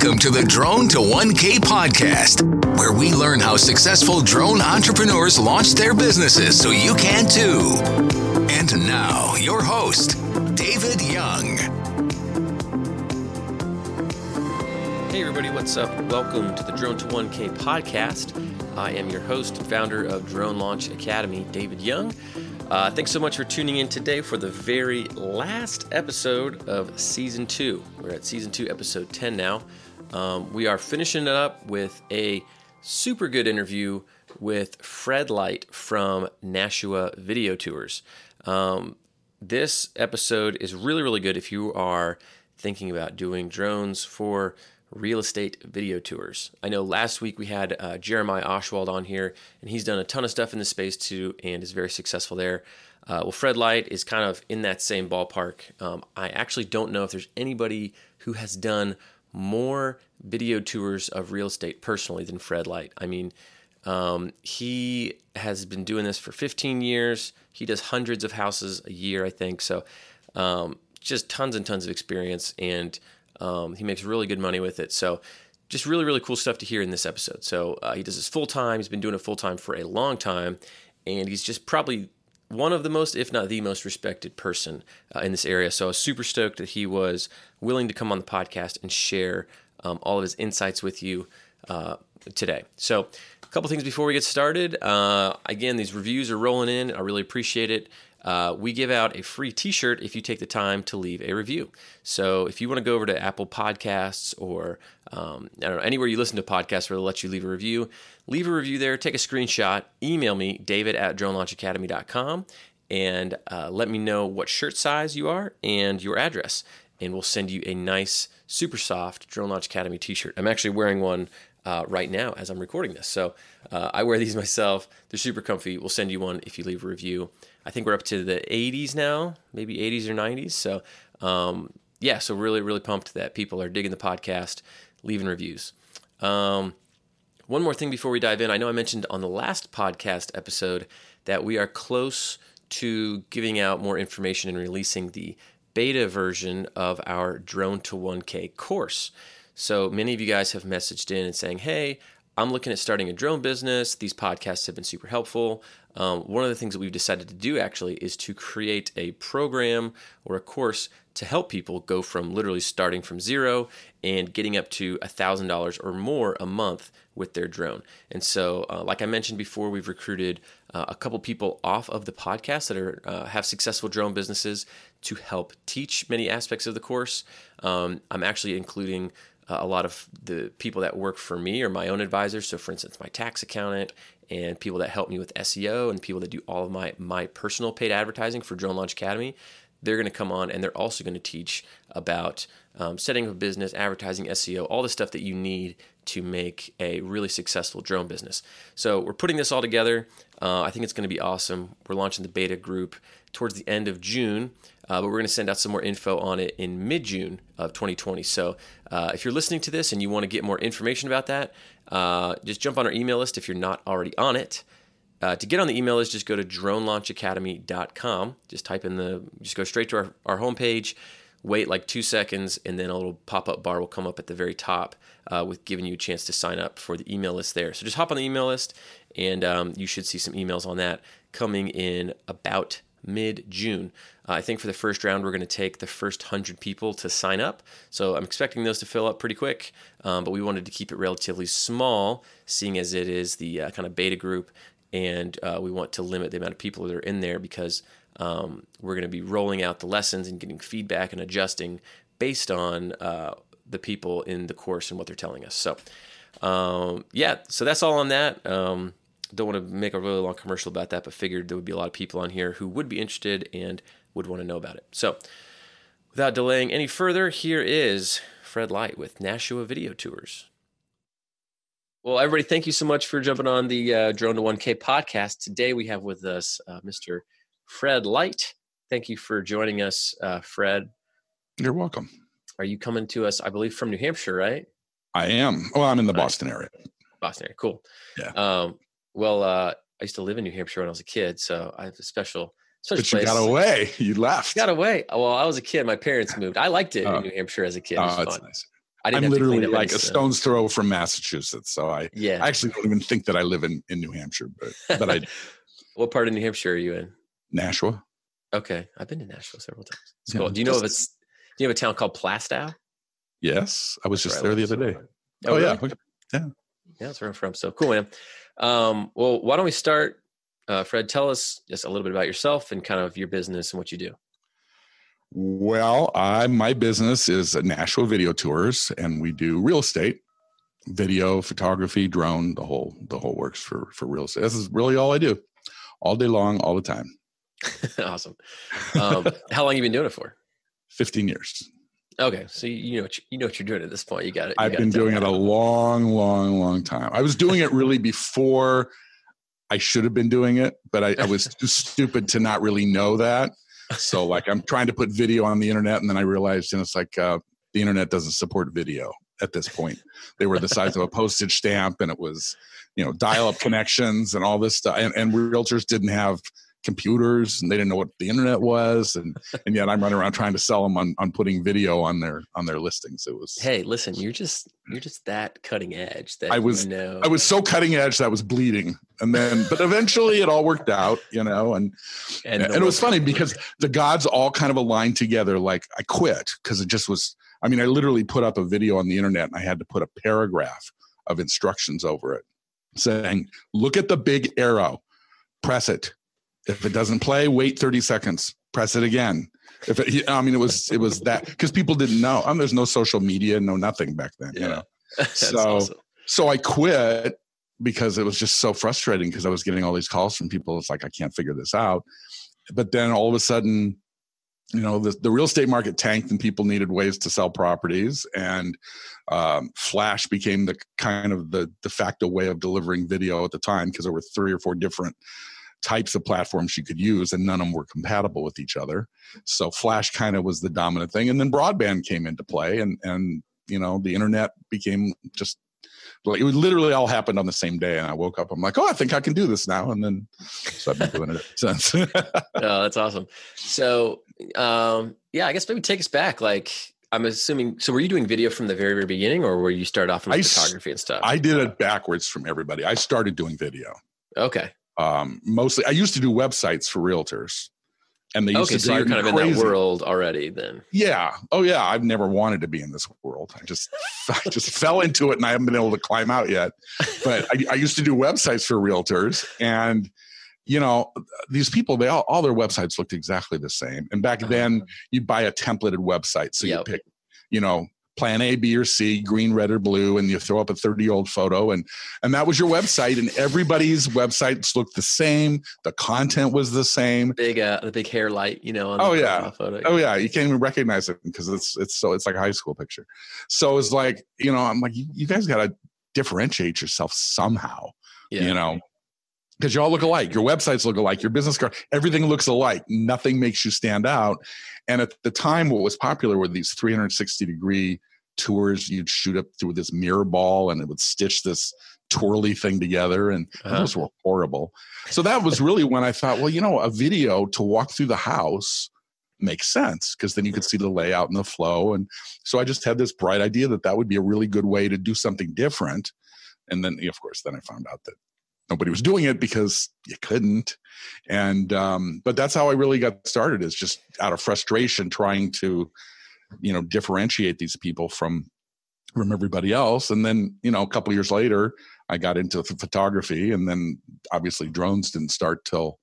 Welcome to the Drone to 1K podcast, where we learn how successful drone entrepreneurs launch their businesses so you can too. And now, your host, David Young. Hey, everybody, what's up? Welcome to the Drone to 1K podcast. I am your host and founder of Drone Launch Academy, David Young. Uh, thanks so much for tuning in today for the very last episode of season two. We're at season two, episode 10 now. Um, we are finishing it up with a super good interview with Fred Light from Nashua Video Tours. Um, this episode is really, really good if you are thinking about doing drones for real estate video tours. I know last week we had uh, Jeremiah Oshwald on here, and he's done a ton of stuff in this space too, and is very successful there. Uh, well, Fred Light is kind of in that same ballpark. Um, I actually don't know if there's anybody who has done more video tours of real estate personally than Fred Light. I mean, um, he has been doing this for 15 years. He does hundreds of houses a year, I think. So, um, just tons and tons of experience and um, he makes really good money with it. So, just really, really cool stuff to hear in this episode. So, uh, he does this full time. He's been doing it full time for a long time. And he's just probably one of the most, if not the most respected person uh, in this area. So, I was super stoked that he was willing to come on the podcast and share um, all of his insights with you uh, today. So, a couple things before we get started. Uh, again, these reviews are rolling in. I really appreciate it. Uh, we give out a free t-shirt if you take the time to leave a review so if you want to go over to apple podcasts or um, i don't know anywhere you listen to podcasts where they'll let you leave a review leave a review there take a screenshot email me david at dronelaunchacademy.com and uh, let me know what shirt size you are and your address and we'll send you a nice super soft drone launch academy t-shirt i'm actually wearing one uh, right now as I'm recording this. So uh, I wear these myself. They're super comfy. We'll send you one if you leave a review. I think we're up to the 80s now, maybe 80s or 90s. So um, yeah, so really, really pumped that people are digging the podcast, leaving reviews. Um, one more thing before we dive in. I know I mentioned on the last podcast episode that we are close to giving out more information and releasing the beta version of our Drone to 1K course. So many of you guys have messaged in and saying, hey, I'm looking at starting a drone business. These podcasts have been super helpful. Um, one of the things that we've decided to do actually is to create a program or a course to help people go from literally starting from zero and getting up to $1,000 or more a month with their drone. And so, uh, like I mentioned before, we've recruited uh, a couple people off of the podcast that are uh, have successful drone businesses to help teach many aspects of the course. Um, I'm actually including a lot of the people that work for me are my own advisors. So, for instance, my tax accountant and people that help me with SEO and people that do all of my my personal paid advertising for Drone Launch Academy. They're going to come on and they're also going to teach about um, setting up a business, advertising, SEO, all the stuff that you need to make a really successful drone business. So we're putting this all together. Uh, I think it's going to be awesome. We're launching the beta group towards the end of June. Uh, but we're going to send out some more info on it in mid June of 2020. So uh, if you're listening to this and you want to get more information about that, uh, just jump on our email list if you're not already on it. Uh, to get on the email list, just go to dronelaunchacademy.com. Just type in the, just go straight to our, our homepage, wait like two seconds, and then a little pop up bar will come up at the very top uh, with giving you a chance to sign up for the email list there. So just hop on the email list, and um, you should see some emails on that coming in about mid June. Uh, I think for the first round, we're going to take the first 100 people to sign up. So I'm expecting those to fill up pretty quick, um, but we wanted to keep it relatively small, seeing as it is the uh, kind of beta group. And uh, we want to limit the amount of people that are in there because um, we're going to be rolling out the lessons and getting feedback and adjusting based on uh, the people in the course and what they're telling us. So, um, yeah, so that's all on that. Um, don't want to make a really long commercial about that, but figured there would be a lot of people on here who would be interested and would want to know about it. So, without delaying any further, here is Fred Light with Nashua Video Tours. Well, everybody, thank you so much for jumping on the uh, Drone to 1K podcast. Today we have with us uh, Mr. Fred Light. Thank you for joining us, uh, Fred. You're welcome. Are you coming to us, I believe, from New Hampshire, right? I am. Well, I'm in the Boston area. Boston area, cool. Yeah. Um, well, uh, I used to live in New Hampshire when I was a kid, so I have a special special but place. you got away. You left. Got away. Well, I was a kid. My parents moved. I liked it in Oh. New Hampshire as a kid. Oh, that's nice. I didn't I'm have to clean literally like a stone's throw from Massachusetts. So I, Yeah. I actually don't even think that I live in, in New Hampshire, but, but I, what part of New Hampshire are you in? Nashua. Okay, I've been to Nashua several times. It's Yeah, cool. Do you know if just- it's? Do you have a town called Plaistow? Yes. I was That's just where I there the other day. Oh, yeah. really? Okay. Yeah, that's where I'm from. So cool, man. Um, well, why don't we start? Uh, Fred, tell us just a little bit about yourself and kind of your business and what you do. Well, I my business is Nashua Video Tours, and we do real estate, video, photography, drone, the whole the whole works for for real estate. This is really all I do, all day long, all the time. awesome. Um, how long have you been doing it for? Fifteen years. Okay, so you, know what you, you know what you're doing at this point. You got it. I've been doing it a long, long, long time. I was doing it really before I should have been doing it, but I, I was too stupid to not really know that. So, like, I'm trying to put video on the internet, and then I realized, and it's like uh, the internet doesn't support video at this point. They were the size of a postage stamp, and it was, you know, dial-up connections and all this stuff. And, and realtors didn't have computers, and they didn't know what the internet was, and and yet I'm running around trying to sell them on on putting video on their on their listings. It was Hey, listen, you're just you're just that cutting edge that I was- You know, I was so cutting edge that I was bleeding. And then, but eventually it all worked out, you know, and, and, the it was funny because the gods all kind of aligned together. Like I quit because it just was, I mean, I literally put up a video on the internet and I had to put a paragraph of instructions over it saying, look at the big arrow, press it. If it doesn't play, wait 30 seconds, press it again. If it, I mean, it was, it was that because people didn't know. I mean, there's no social media, no nothing back then, you Yeah. know That's so- awesome. so I quit because it was just so frustrating because I was getting all these calls from people. It's like I can't figure this out. But then all of a sudden, you know, the, the real estate market tanked and people needed ways to sell properties, and um, Flash became the kind of the de facto way of delivering video at the time because there were three or four different types of platforms you could use and none of them were compatible with each other so flash kind of was the dominant thing and then broadband came into play and and you know the internet became just like it was literally all happened on the same day and i woke up i'm like oh i think i can do this now and then so i've been doing it since Oh, that's awesome. So, um, yeah, I guess maybe take us back. Like, I'm assuming. So, were you doing video from the very, very beginning, or were you start off with I photography and stuff? i did it backwards from everybody i started doing video okay. Um mostly i used to do websites for realtors and they used Okay. to So you're kind of in that world already then. Yeah. Oh yeah. I've never wanted to be in this world. I just I just fell into it and I haven't been able to climb out yet. But I, I used to do websites for realtors and you know, these people, they all, all their websites looked exactly the same. And back then you'd buy a templated website. So Yep. you pick, you know, plan A, B, or C, green, red, or blue, and you throw up a 30 year old photo and and that was your website. And everybody's websites looked the same. The content was the same. Big, uh, the big hair light, you know. On Oh, the yeah. Photo. Oh yeah, you can't even recognize it because it's it's so it's like a high school picture. So it's like you know I'm like you, you guys got to differentiate yourself somehow. yeah. You know because you all look alike. Your websites look alike. Your business card, everything looks alike. Nothing makes you stand out. And at the time, what was popular were these 360 degree tours. You'd shoot up through this mirror ball, and it would stitch this twirly thing together, and Uh-huh. those were horrible. So that was really when I thought, well, you know, a video to walk through the house makes sense because then you could see the layout and the flow. And so I just had this bright idea that that would be a really good way to do something different. And then, of course, then I found out that nobody was doing it because you couldn't. And um, but that's how I really got started is just out of frustration trying to, you know, differentiate these people from from everybody else. And then, you know, a couple years later, I got into ph- photography, and then obviously drones didn't start till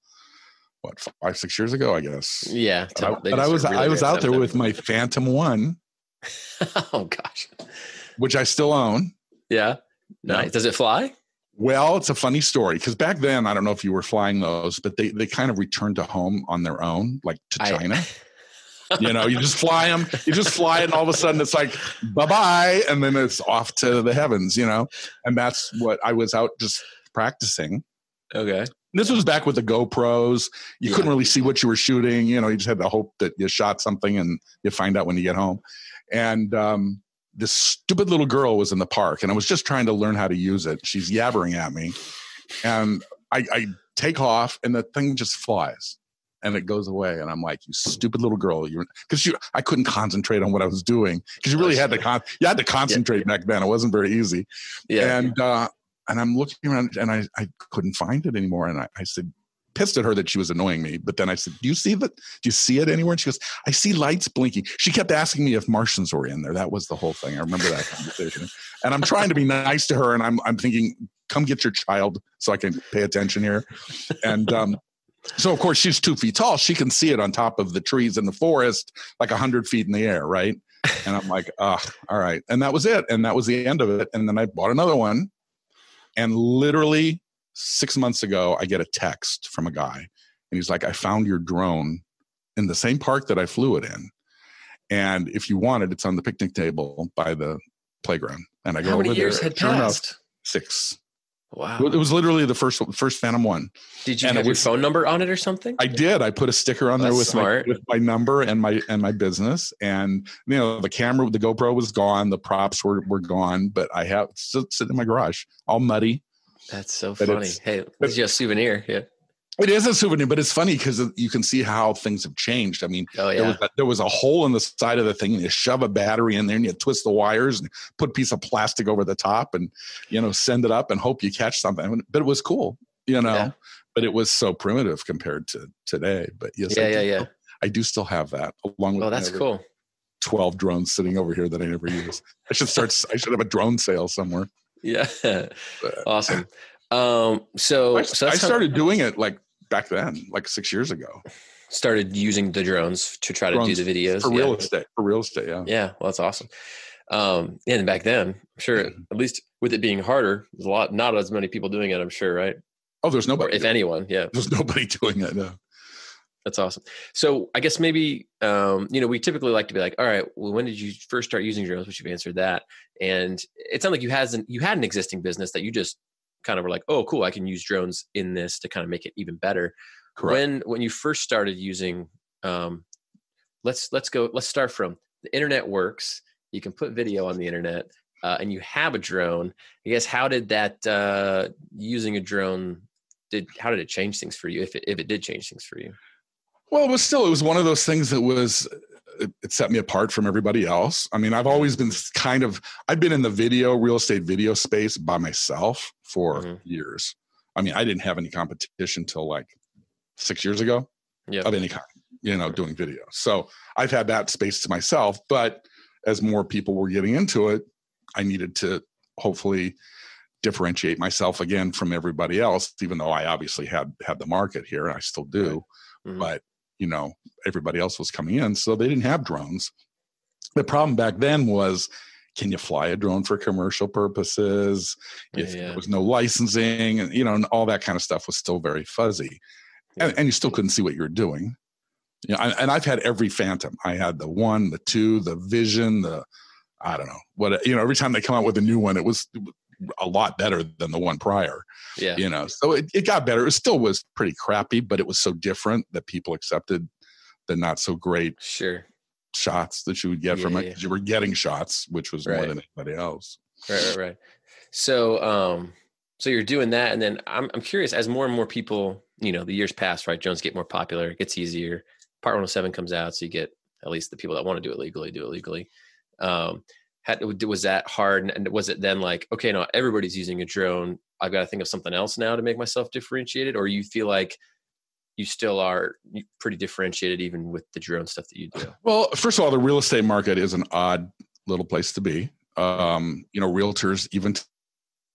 what five six years ago, I guess. Yeah. But I, but I was really I was out there then. with my Phantom One, oh gosh. which I still own. Yeah. No. Nice. Does it fly? Well, it's a funny story because back then I don't know if you were flying those, but they they kind of returned to home on their own, like to I- China. you know, you just fly them, you just fly it, and all of a sudden it's like bye bye, and then it's off to the heavens. You know, and that's what I was out just practicing. Okay. This was back with the GoPros. You Yeah. couldn't really see what you were shooting. You know, you just had to hope that you shot something and you find out when you get home. And um, this stupid little girl was in the park, and I was just trying to learn how to use it. She's yabbering at me, and I, I take off, and the thing just flies. and it goes away. And I'm like, you stupid little girl. You because you I couldn't concentrate on what I was doing because you really had to con you had to concentrate yeah. back then. It wasn't very easy. Yeah. And uh and I'm looking around and I, I couldn't find it anymore. And I, I said, pissed at her that she was annoying me. But then I said, Do you see that? Do you see it anywhere? And she goes, I see lights blinking. She kept asking me if Martians were in there. That was the whole thing. I remember that conversation. And I'm trying to be nice to her, and I'm I'm thinking, come get your child so I can pay attention here. And um, so of course she's two feet tall. She can see it on top of the trees in the forest, like a hundred feet in the air, right? And I'm like, oh, all right. And that was it. And that was the end of it. And then I bought another one. And literally six months ago, I get a text from a guy, and he's like, I found your drone in the same park that I flew it in. And if you want it, it's on the picnic table by the playground. And I go How many over years there. had passed? Six. Wow. It was literally the first first Phantom one. Did you And have it your phone number on it or something? I did. I put a sticker on there with smart. my with my number and my and my business. And you know, the camera, the GoPro was gone. The props were were gone. But I have sitting in my garage, all muddy. That's so But funny. Hey, it's just a souvenir. Yeah. It is a souvenir, but it's funny because you can see how things have changed. I mean, Oh there, yeah. was a, there was a hole in the side of the thing, and you shove a battery in there, and you twist the wires, and put a piece of plastic over the top, and you know, send it up, and hope you catch something. But it was cool, you know. Yeah. But it was so primitive compared to today. But yes, I Yeah, yeah, do- yeah. I do still have that, along with Well, my that's cool. 12 drones sitting over here that I never use. I should start, I should have a drone sale somewhere. Yeah. Awesome. Um, so, I, so I that's how- started doing it like back then, like six years ago started using the drones to try to do the videos. for yeah. real estate, for real estate. Yeah. Yeah, well, that's awesome. Um, and back then, I'm sure Mm-hmm. at least with it being harder, there's a lot, not as many people doing it. I'm sure, right? Oh, there's Or nobody. if anyone, yeah, There's nobody doing it. No. That's awesome. So I guess maybe um, you know we typically like to be like, all right, well, when did you first start using drones? Which you've answered that, and it sounded like you hasn't you had an existing business that you just kind of were like, oh, cool, I can use drones in this to kind of make it even better. Correct. When when you first started using, um, let's let's go. Let's start from the internet works. You can put video on the internet, uh, and you have a drone. I guess how did that uh, using a drone did how did it change things for you? If it if it did change things for you, Well, it was still, it was one of those things that was, it, it set me apart from everybody else. I mean, I've always been kind of, I've been in the video, real estate video space by myself for Mhm. years. I mean, I didn't have any competition till like six years ago. yeah, of any kind, you know, doing video. So I've had that space to myself. But as more people were getting into it, I needed to hopefully differentiate myself again from everybody else, even though I obviously had had the market here, and I still do. Mhm. But you know, everybody else was coming in, so they didn't have drones. The problem back then was can you fly a drone for commercial purposes? If Yeah. there was no licensing and you know, and all that kind of stuff was still very fuzzy and, and you still couldn't see what you were doing. You know, and, and I've had every Phantom. I had the one, the two, the Vision, the I don't know what. You know, every time they come out with a new one, it was a lot better than the one prior. yeah, You know, so it, it got better. It still was pretty crappy, but it was so different that people accepted the not so great sure, shots that you would get from Yeah, it yeah. you were getting shots, which was more than anybody else. right, right, right. So, um, so you're doing that, and then I'm I'm curious as more and more people, you know, the years pass, right? Jones get more popular, it gets easier. Part 107 comes out, so you get at least the people that want to do it legally do it legally. Um, had, was that hard? And was it then like, okay, now everybody's using a drone. I've got to think of something else now to make myself differentiated, or you feel like you still are pretty differentiated even with the drone stuff that you do. Well, first of all, the real estate market is an odd little place to be. Um, you know, realtors even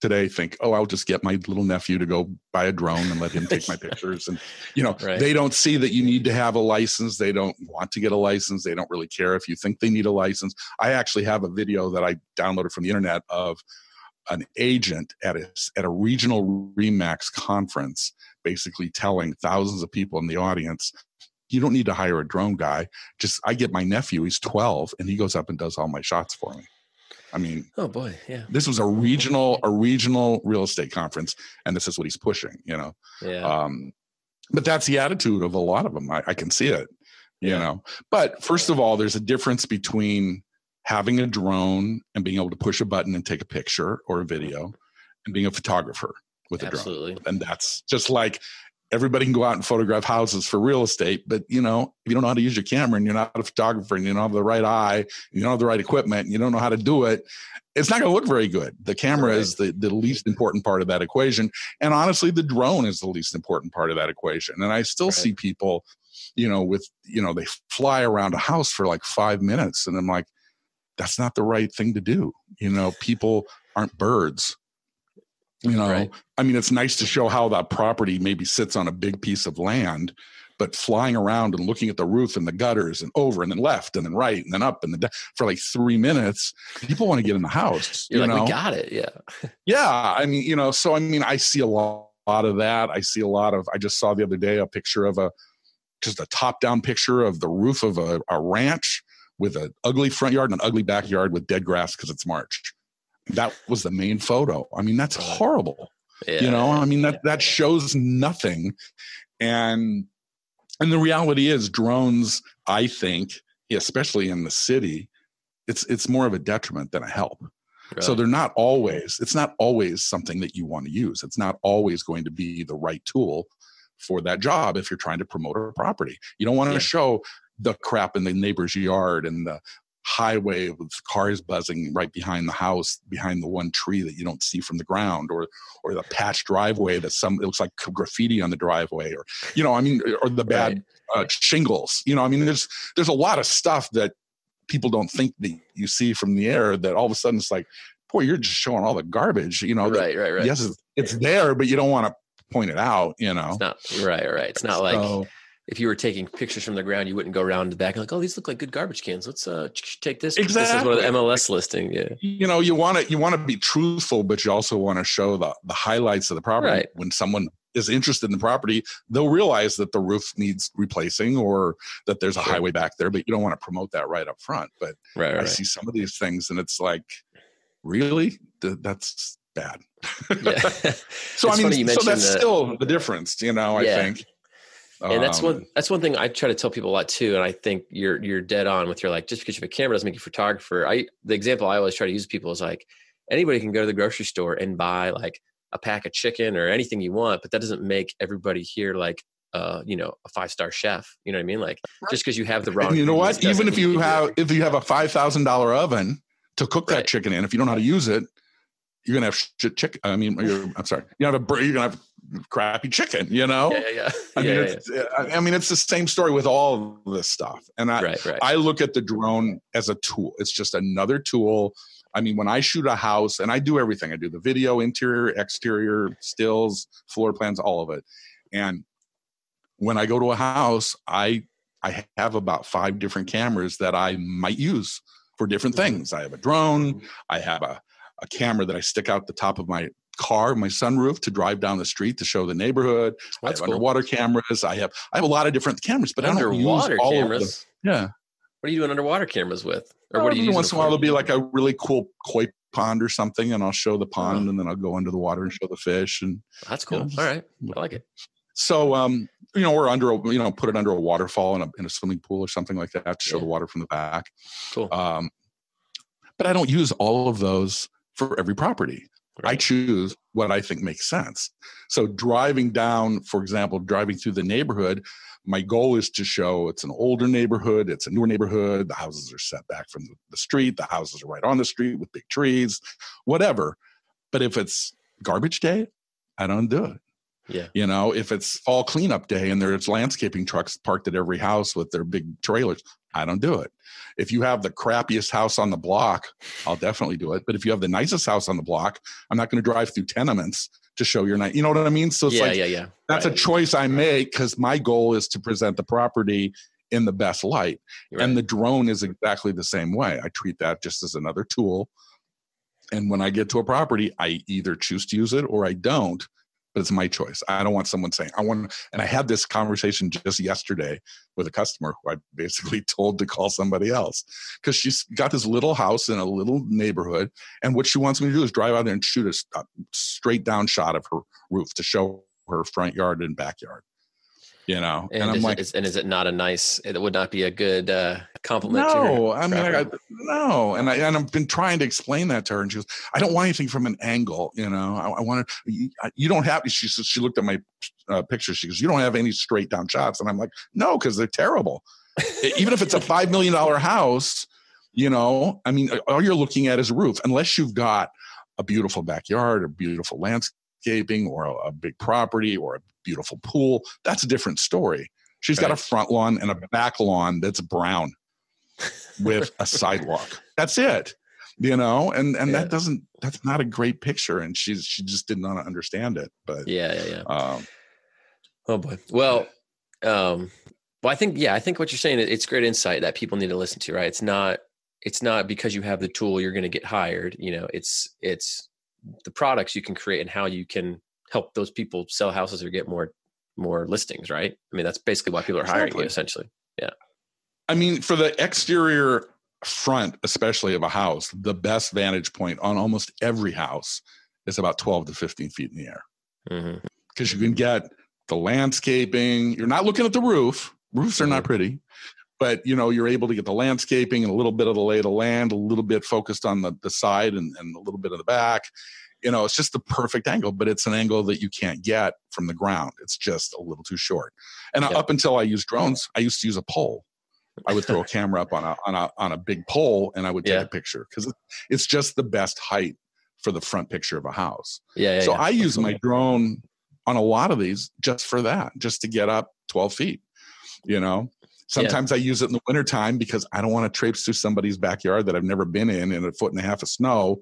today think, "Oh, I'll just get my little nephew to go buy a drone and let him take my pictures." And you know, Right. they don't see that you need to have a license. They don't want to get a license. They don't really care if you think they need a license. I actually have a video that I downloaded from the internet of an agent at a at a regional Remax conference, basically telling thousands of people in the audience, "You don't need to hire a drone guy. Just I get my nephew. He's 12, and he goes up and does all my shots for me." I mean, Oh boy, yeah, this was a regional a regional real estate conference, and this is what he's pushing. You know, yeah, um, but that's the attitude of a lot of them. I, I can see it, you Yeah. know. But first of all, there's a difference between having a drone and being able to push a button and take a picture or a video, and being a photographer with a drone. absolutely. And that's just like everybody can go out and photograph houses for real estate, but you know, if you don't know how to use your camera and you're not a photographer and you don't have the right eye, you don't have the right equipment, you don't know how to do it, it's not going to look very good. The camera right. is the, the least important part of that equation. And honestly, the drone is the least important part of that equation. And I still right. see people, you know, with, you know, they fly around a house for like five minutes. And I'm like, that's not the right thing to do. You know, people aren't birds you know right. i mean it's nice to show how that property maybe sits on a big piece of land but flying around and looking at the roof and the gutters and over and then left and then right and then up and then down for like three minutes people want to get in the house You're you like, know? we got it yeah yeah i mean you know so i mean i see a lot, lot of that i see a lot of i just saw the other day a picture of a just a top down picture of the roof of a, a ranch with an ugly front yard and an ugly backyard with dead grass because it's march that was the main photo. I mean, that's horrible. Yeah. You know, I mean that that shows nothing. And and the reality is drones, I think, especially in the city, it's it's more of a detriment than a help. Really? So they're not always, it's not always something that you want to use. It's not always going to be the right tool for that job if you're trying to promote a property. You don't want to yeah. show the crap in the neighbor's yard and the highway with cars buzzing right behind the house behind the one tree that you don't see from the ground or or the patch driveway that some it looks like graffiti on the driveway or you know i mean or the bad right. uh, shingles. You know i mean there's there's a lot of stuff that people don't think that you see from the air that all of a sudden it's like boy you're just showing all the garbage you know right right right. yes it's, it's there but you don't want to point it out you know? It's not right right. It's not so, like if you were taking pictures from the ground, you wouldn't go around the back and like, oh, these look like good garbage cans. Let's uh take this. Exactly. This is one of the MLS listing. Yeah. You know, you want to you want to be truthful, but you also want to show the the highlights of the property. Right. When someone is interested in the property, they'll realize that the roof needs replacing or that there's a highway back there, but you don't want to promote that right up front. But right, right. I see some of these things and it's like, really? That's bad. Yeah. so I mean, so that's the, still the difference, you know, yeah. I think and that's one um, that's one thing I try to tell people a lot too. And I think you're you're dead on with your like just because you have a camera doesn't make you a photographer. I the example I always try to use people is like anybody can go to the grocery store and buy like a pack of chicken or anything you want, but that doesn't make everybody here like uh, you know, a five star chef. You know what I mean? Like just because you have the wrong. And you know what? Even if you have if you have a five thousand dollar oven to cook right. that chicken in, if you don't know how to use it, you're gonna have shit chicken. I mean, I'm sorry. You have a you're gonna have crappy chicken. You know. Yeah, yeah. yeah. I mean, it's. I mean, it's the same story with all of this stuff. And I, right, right. I look at the drone as a tool. It's just another tool. I mean, when I shoot a house, and I do everything. I do the video, interior, exterior, stills, floor plans, all of it. And when I go to a house, I I have about five different cameras that I might use for different mm-hmm. things. I have a drone. I have a a camera that I stick out the top of my car, my sunroof to drive down the street to show the neighborhood. That's I have cool. underwater cameras. I have I have a lot of different cameras, but underwater I don't use all cameras. Of them. Yeah. What are you doing underwater cameras with? Or what do you once in a while there'll be like a really cool koi pond or something, and I'll show the pond, uh-huh. and then I'll go under the water and show the fish. And that's cool. You know, all right, I like it. So, um, you know, we're under, a, you know, put it under a waterfall in a, in a swimming pool or something like that to show yeah. the water from the back. Cool. Um, but I don't use all of those for every property. Right. I choose what I think makes sense. So driving down, for example, driving through the neighborhood, my goal is to show it's an older neighborhood, it's a newer neighborhood, the houses are set back from the street, the houses are right on the street with big trees, whatever. But if it's garbage day, I don't do it. Yeah. You know, if it's fall cleanup day and there's landscaping trucks parked at every house with their big trailers, I don't do it. If you have the crappiest house on the block, I'll definitely do it. But if you have the nicest house on the block, I'm not going to drive through tenements to show your night. You know what I mean? So it's yeah, like, yeah, yeah. That's right. a choice I make because my goal is to present the property in the best light. Right. And the drone is exactly the same way. I treat that just as another tool. And when I get to a property, I either choose to use it or I don't but it's my choice. I don't want someone saying, I want, and I had this conversation just yesterday with a customer who I basically told to call somebody else because she's got this little house in a little neighborhood. And what she wants me to do is drive out there and shoot a, straight down shot of her roof to show her front yard and backyard. You know and, and, i'm is like it, and is it not a nice it would not be a good uh compliment no i mean I, no and i and i've been trying to explain that to her and she goes i don't want anything from an angle you know i, I want to you, you don't have she says she looked at my uh, picture she goes you don't have any straight down shots and i'm like no because they're terrible. Even if it's a five million dollar house you know i mean all you're looking at is a roof unless you've got a beautiful backyard or beautiful landscaping or a, a big property or a beautiful pool that's a different story She's got a front lawn and a back lawn that's brown with a sidewalk. That's it. You know, and and Yeah. that doesn't that's not a great picture. And she's she just did not understand it. But yeah yeah yeah um Oh boy. Well, um, well, I think yeah, I think what you're saying it's great insight that people need to listen to. Right? It's not it's not because you have the tool you're going to get hired. You know, it's it's the products you can create and how you can help those people sell houses or get more more listings. Right? I mean, that's basically why people are hiring you essentially. Yeah. I mean, for the exterior front, especially of a house, the best vantage point on almost every house is about 12 to 15 feet in the air. Mm-hmm. because you can get the landscaping. You're not looking at the roof. Roofs are not mm-hmm. pretty, but you know you're able to get the landscaping and a little bit of the lay of the land, a little bit focused on the, the side and, and a little bit of the back. You know, it's just the perfect angle, but it's an angle that you can't get from the ground. It's just a little too short. And Yeah. up until I used drones, I used to use a pole. I would throw a camera up on a on a on a big pole and I would take Yeah. a picture because it's just the best height for the front picture of a house Yeah. yeah so. I use my drone on a lot of these just for that, just to get up 12 feet. You know, sometimes I use it in the wintertime because I don't want to traipse through somebody's backyard that I've never been in in a foot and a half of snow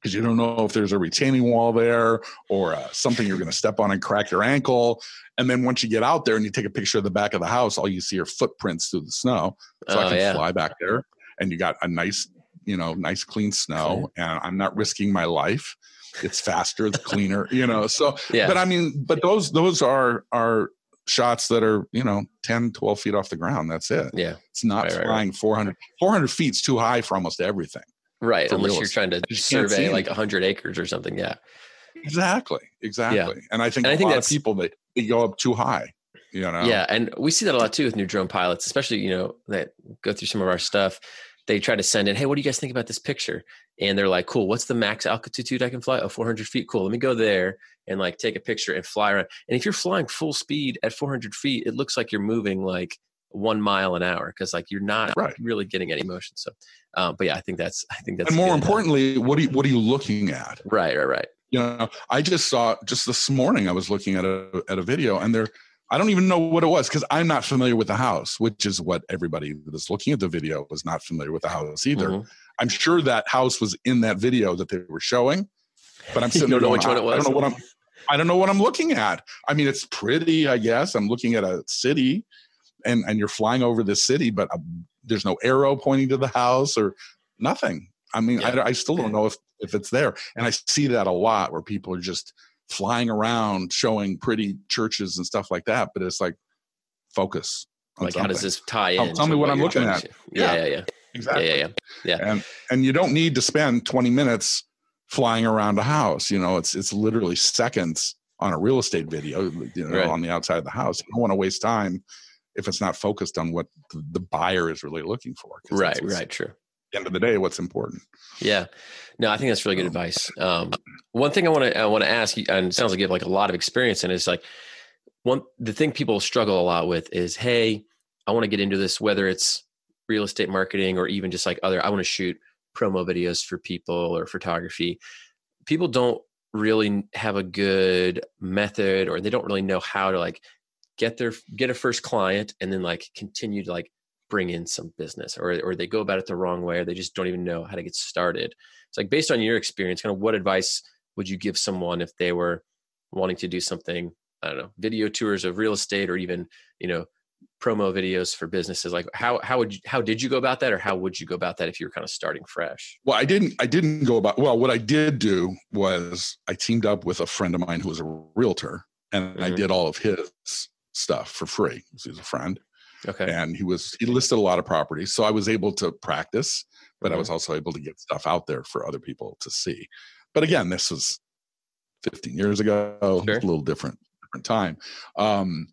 because you don't know if there's a retaining wall there or uh, something you're going to step on and crack your ankle. And then once you get out there and you take a picture of the back of the house, all you see are footprints through the snow. So I Oh, can yeah. fly back there and you got a nice, you know, nice clean snow and I'm not risking my life. It's faster, it's cleaner, you know. So Yeah. but I mean, but those those are are shots that are, you know, 10, 12 feet off the ground. That's it. yeah. It's not Right, right, right. flying 400. 400 feet's too high for almost everything. Right. Unless you're trying to You just can't survey like anything. 100 acres or something. Yeah. Exactly. Exactly. And I think And I a think lot of that's- people they, they go up too high. You know? Yeah, and we see that a lot too with new drone pilots, especially you know that go through some of our stuff. They try to send in, hey, what do you guys think about this picture? And they're like, cool. What's the max altitude I can fly? Oh, 400 feet. Cool. Let me go there and like take a picture and fly around. And if you're flying full speed at 400 feet, it looks like you're moving like one mile an hour because like you're not Right. really getting any motion. So, um, but yeah, I think that's I think that's And more uh, importantly, what are you what are you looking at? right, right, right. you know i just saw just this morning i was looking at a at a video and there i don't even know what it was because i'm not familiar with the house which is what everybody that's looking at the video was not familiar with the house either. Mhm. i'm sure that house was in that video that they were showing but i'm sitting there going, I, I don't know what i'm i don't know what i'm looking at. I mean it's pretty i guess. I'm looking at a city and and you're flying over this city but uh, there's no arrow pointing to the house or nothing. I mean Yeah. I, I still don't know if if it's there. And i see that a lot where people are just flying around showing pretty churches and stuff like that but it's like focus Like, how does this tie in? tell to me what what I'm looking at. Yeah, Yeah. yeah, yeah, exactly yeah, yeah, yeah. and and you don't need to spend 20 minutes flying around a house you know it's it's literally seconds on a real estate video you know Right. on the outside of the house you don't want to waste time if it's not focused on what the, the buyer is really looking for. Right, right, true. The end of the day what's important Yeah, no, I think that's really good advice. Um, one thing I want to I want to ask you, and it sounds like you have like a lot of experience and it, is like one the thing people struggle a lot with is, hey, I want to get into this, whether it's real estate marketing or even just like other, I want to shoot promo videos for people or photography. People don't really have a good method, or they don't really know how to like get their get a first client and then like continue to like bring in some business or or they go about it the wrong way or they just don't even know how to get started. It's like based on your experience, kind of what advice would you give someone if they were wanting to do something, I don't know, video tours of real estate or even, you know, promo videos for businesses? Like how how would you how did you go about that or how would you go about that if you were kind of starting fresh? well i didn't i didn't go about well what i did do was i teamed up with a friend of mine who was a realtor and i Mhm. did all of his stuff for free he's a friend Okay. and he was he listed a lot of properties so i was able to practice but i Mhm. was also able to get stuff out there for other people to see but again this was 15 years ago Sure. a little different different time um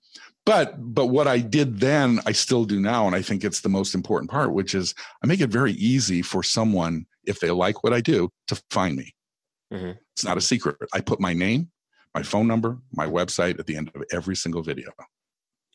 but but what I did then, I still do now, and I think it's the most important part, which is I make it very easy for someone if they like what I do to find me. Mm-hmm. It's not a secret. I put my name, my phone number, my website at the end of every single video.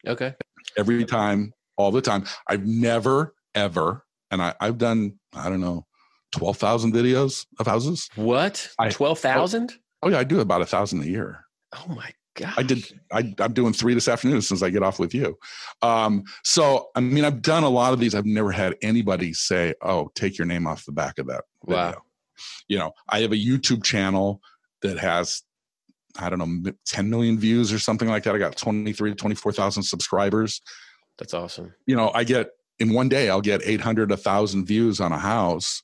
Okay. Every time, all the time. I've never ever, and I, I've done I don't know, twelve thousand videos of houses. What? Twelve thousand? Oh, oh yeah, I do about a thousand a year. Oh my God. I did. I, am doing three this afternoon since I get off with you. Um, so, I mean, I've done a lot of these. I've never had anybody say, "Oh, take your name off the back of that." Video. Wow. You know, I have a YouTube channel that has, I don't know, 10 million views or something like that. I got 23, 24,000 subscribers. That's awesome. You know, I get in one day, I'll get 800, 1,000 views on a house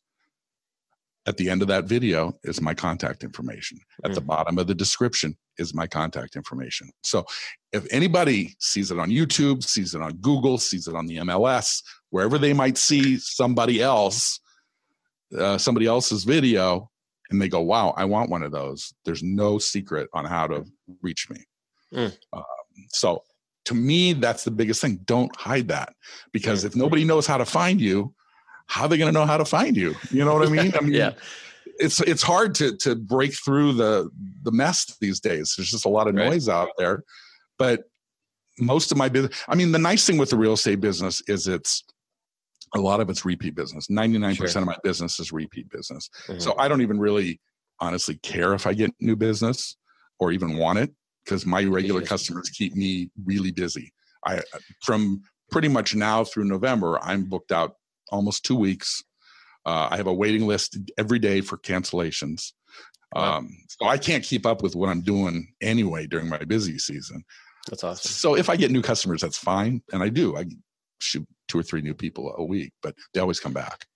at the end of that video is my contact information. At the bottom of the description is my contact information. So if anybody sees it on YouTube, sees it on Google, sees it on the MLS, wherever they might see somebody else, uh, somebody else's video, and they go, wow, I want one of those. There's no secret on how to reach me. Mm. Um, so to me, that's the biggest thing. Don't hide that because if nobody knows how to find you, how are they going to know how to find you? You know what I mean? I mean, yeah. It's it's hard to to break through the the mess these days. There's just a lot of noise right. out there, but most of my business. I mean, the nice thing with the real estate business is it's a lot of it's repeat business. 99% sure. of my business is repeat business. Mm-hmm. So I don't even really honestly care if I get new business or even want it because my regular customers keep me really busy. I from pretty much now through November, I'm booked out almost two weeks. Uh, I have a waiting list every day for cancellations. Wow. Um, so I can't keep up with what I'm doing anyway during my busy season. That's awesome. So if I get new customers, that's fine, and I do. I shoot two or three new people a week, but they always come back.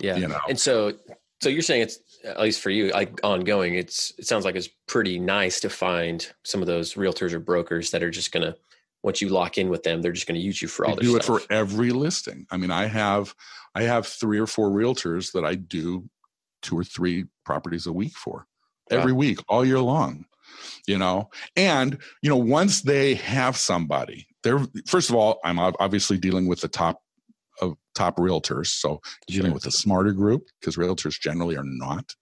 Yeah, you know. And so, so you're saying it's at least for you, like ongoing. It's it sounds like it's pretty nice to find some of those realtors or brokers that are just going to once you lock in with them, they're just going to use you for all. They do stuff. it for every listing. I mean, I have I have three or four realtors that I do two or three properties a week for every week, all year long. You know, and you know, once they have somebody, they're first of all, I'm obviously dealing with the top of top realtors, so dealing with a smarter group because realtors generally are not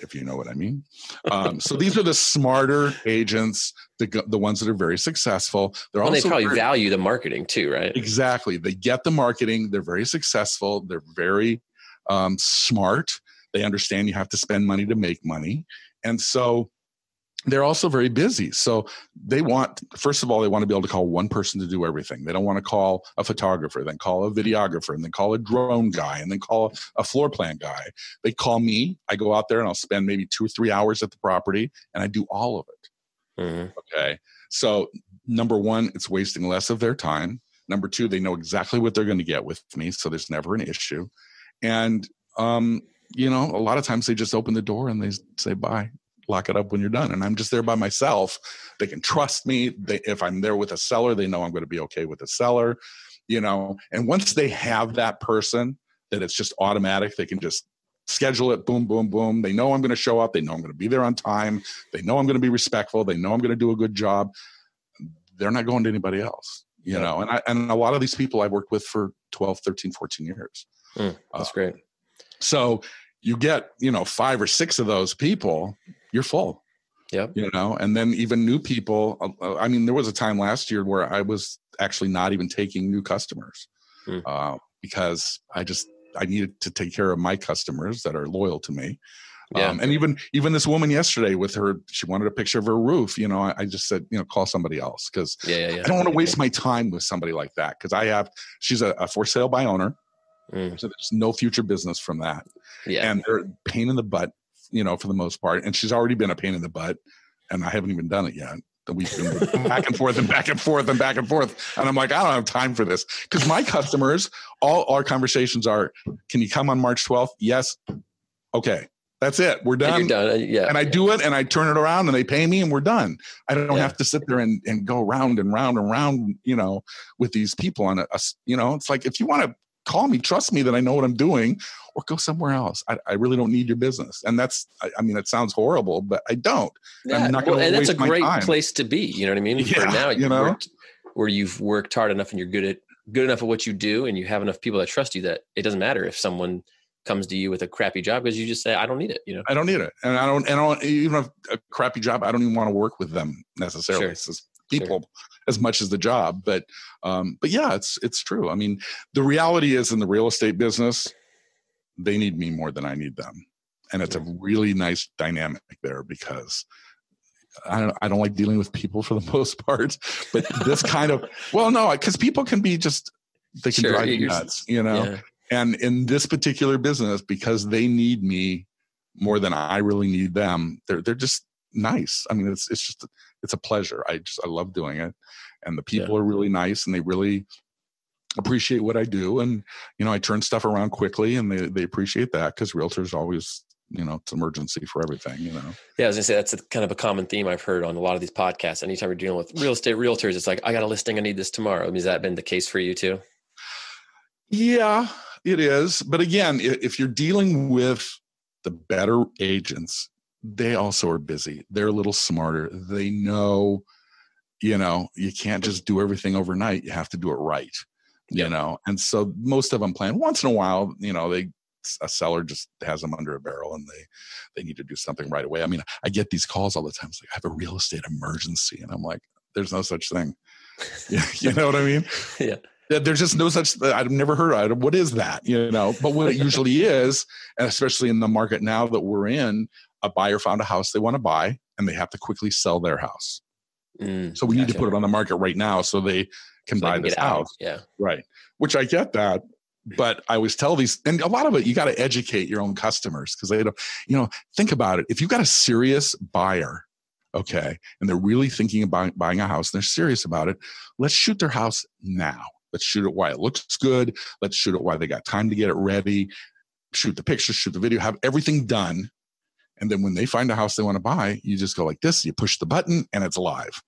if you know what I mean. Um, so these are the smarter agents, the the ones that are very successful. They're well, also they probably very, value the marketing too, right? Exactly. They get the marketing. They're very successful. They're very um, smart. They understand you have to spend money to make money, and so they're also very busy. So they want, first of all, they want to be able to call one person to do everything. They don't want to call a photographer, then call a videographer, and then call a drone guy, and then call a floor plan guy. They call me. I go out there and I'll spend maybe two or three hours at the property and I do all of it. Mm-hmm. Okay. So, number one, it's wasting less of their time. Number two, they know exactly what they're going to get with me. So there's never an issue. And, um, you know, a lot of times they just open the door and they say bye lock it up when you're done. And I'm just there by myself. They can trust me. They, if I'm there with a seller, they know I'm going to be okay with the seller, you know. And once they have that person, that it's just automatic, they can just schedule it boom boom boom they know i'm going to show up they know i'm going to be there on time they know i'm going to be respectful they know i'm going to do a good job they're not going to anybody else you yeah. know and I, and a lot of these people i've worked with for 12 13 14 years mm, that's uh, great so you get you know five or six of those people you're full yeah you know and then even new people uh, uh, i mean there was a time last year where i was actually not even taking new customers mm. uh, because i just i needed to take care of my customers that are loyal to me yeah. Um, and even even this woman yesterday with her, she wanted a picture of her roof. You know, I, I just said, you know, call somebody else because yeah, yeah, yeah. I don't want to waste my time with somebody like that. Because I have, she's a, a for sale by owner, mm. so there's no future business from that. Yeah, and they're pain in the butt you know, for the most part. And she's already been a pain in the butt, and I haven't even done it yet. We've been back and forth and back and forth and back and forth. And I'm like, I don't have time for this. Because my customers, all our conversations are, can you come on March 12th? Yes. Okay. That's it. We're done. And done. Uh, yeah. And I do it and I turn it around and they pay me and we're done. I don't yeah. have to sit there and, and go round and round and round, you know, with these people on a, a you know, it's like if you want to call me, trust me that I know what I'm doing, or go somewhere else. I, I really don't need your business. And that's, I, I, mean, it sounds horrible, but I don't. Yeah, I'm not well, and that's a great time. place to be. You know what I mean? Yeah, now, you know. where you've worked hard enough and you're good at good enough at what you do and you have enough people that trust you that it doesn't matter if someone comes to you with a crappy job because you just say I don't need it. You know, I don't need it, and I don't. And I don't even have a crappy job. I don't even want to work with them necessarily. Sure. It's people sure. as much as the job, but um, but yeah, it's it's true. I mean, the reality is in the real estate business, they need me more than I need them, and it's a really nice dynamic there because. I don't, I don't like dealing with people for the most part, but this kind of well, no, because people can be just they can sure, drive you nuts, you know. Yeah and in this particular business because they need me more than i really need them they're they're just nice i mean it's it's just it's a pleasure. I just i love doing it. And the people yeah. are really nice and they really appreciate what i do. And you know i turn stuff around quickly and they they appreciate that because realtors always you know it's emergency for everything you know? Yeah i was gonna say that's a, kind of a common theme i've heard on a lot of these podcasts. Anytime you're dealing with real estate realtors it's like i got a listing. I need this tomorrow. I mean, has that been the case for you too? Yeah it is. But again, if you're dealing with the better agents, they also are busy. They're a little smarter. They know, you know, you can't just do everything overnight. You have to do it right. You know, and so most of them plan once in a while, you know, they a seller just has them under a barrel and they they need to do something right away. I mean, I get these calls all the time. It's like I have a real estate emergency, and I'm like, there's no such thing. You know what I mean? yeah. There's just no such. I've never heard of it. What is that? You know, but what it usually is, and especially in the market now that we're in, a buyer found a house they want to buy, and they have to quickly sell their house. Mm, so we gotcha. need to put it on the market right now so they can so buy this house. Yeah, right. Which I get that, but I always tell these, and a lot of it, you got to educate your own customers because they don't. You know, think about it. If you've got a serious buyer okay, and they're really thinking about buying a house and they're serious about it, let's shoot their house now. Let's shoot it while it looks good. Let's shoot it while they got time to get it ready. Shoot the pictures, shoot the video, have everything done. And then when they find a house they want to buy, you just go like this, you push the button and it's live.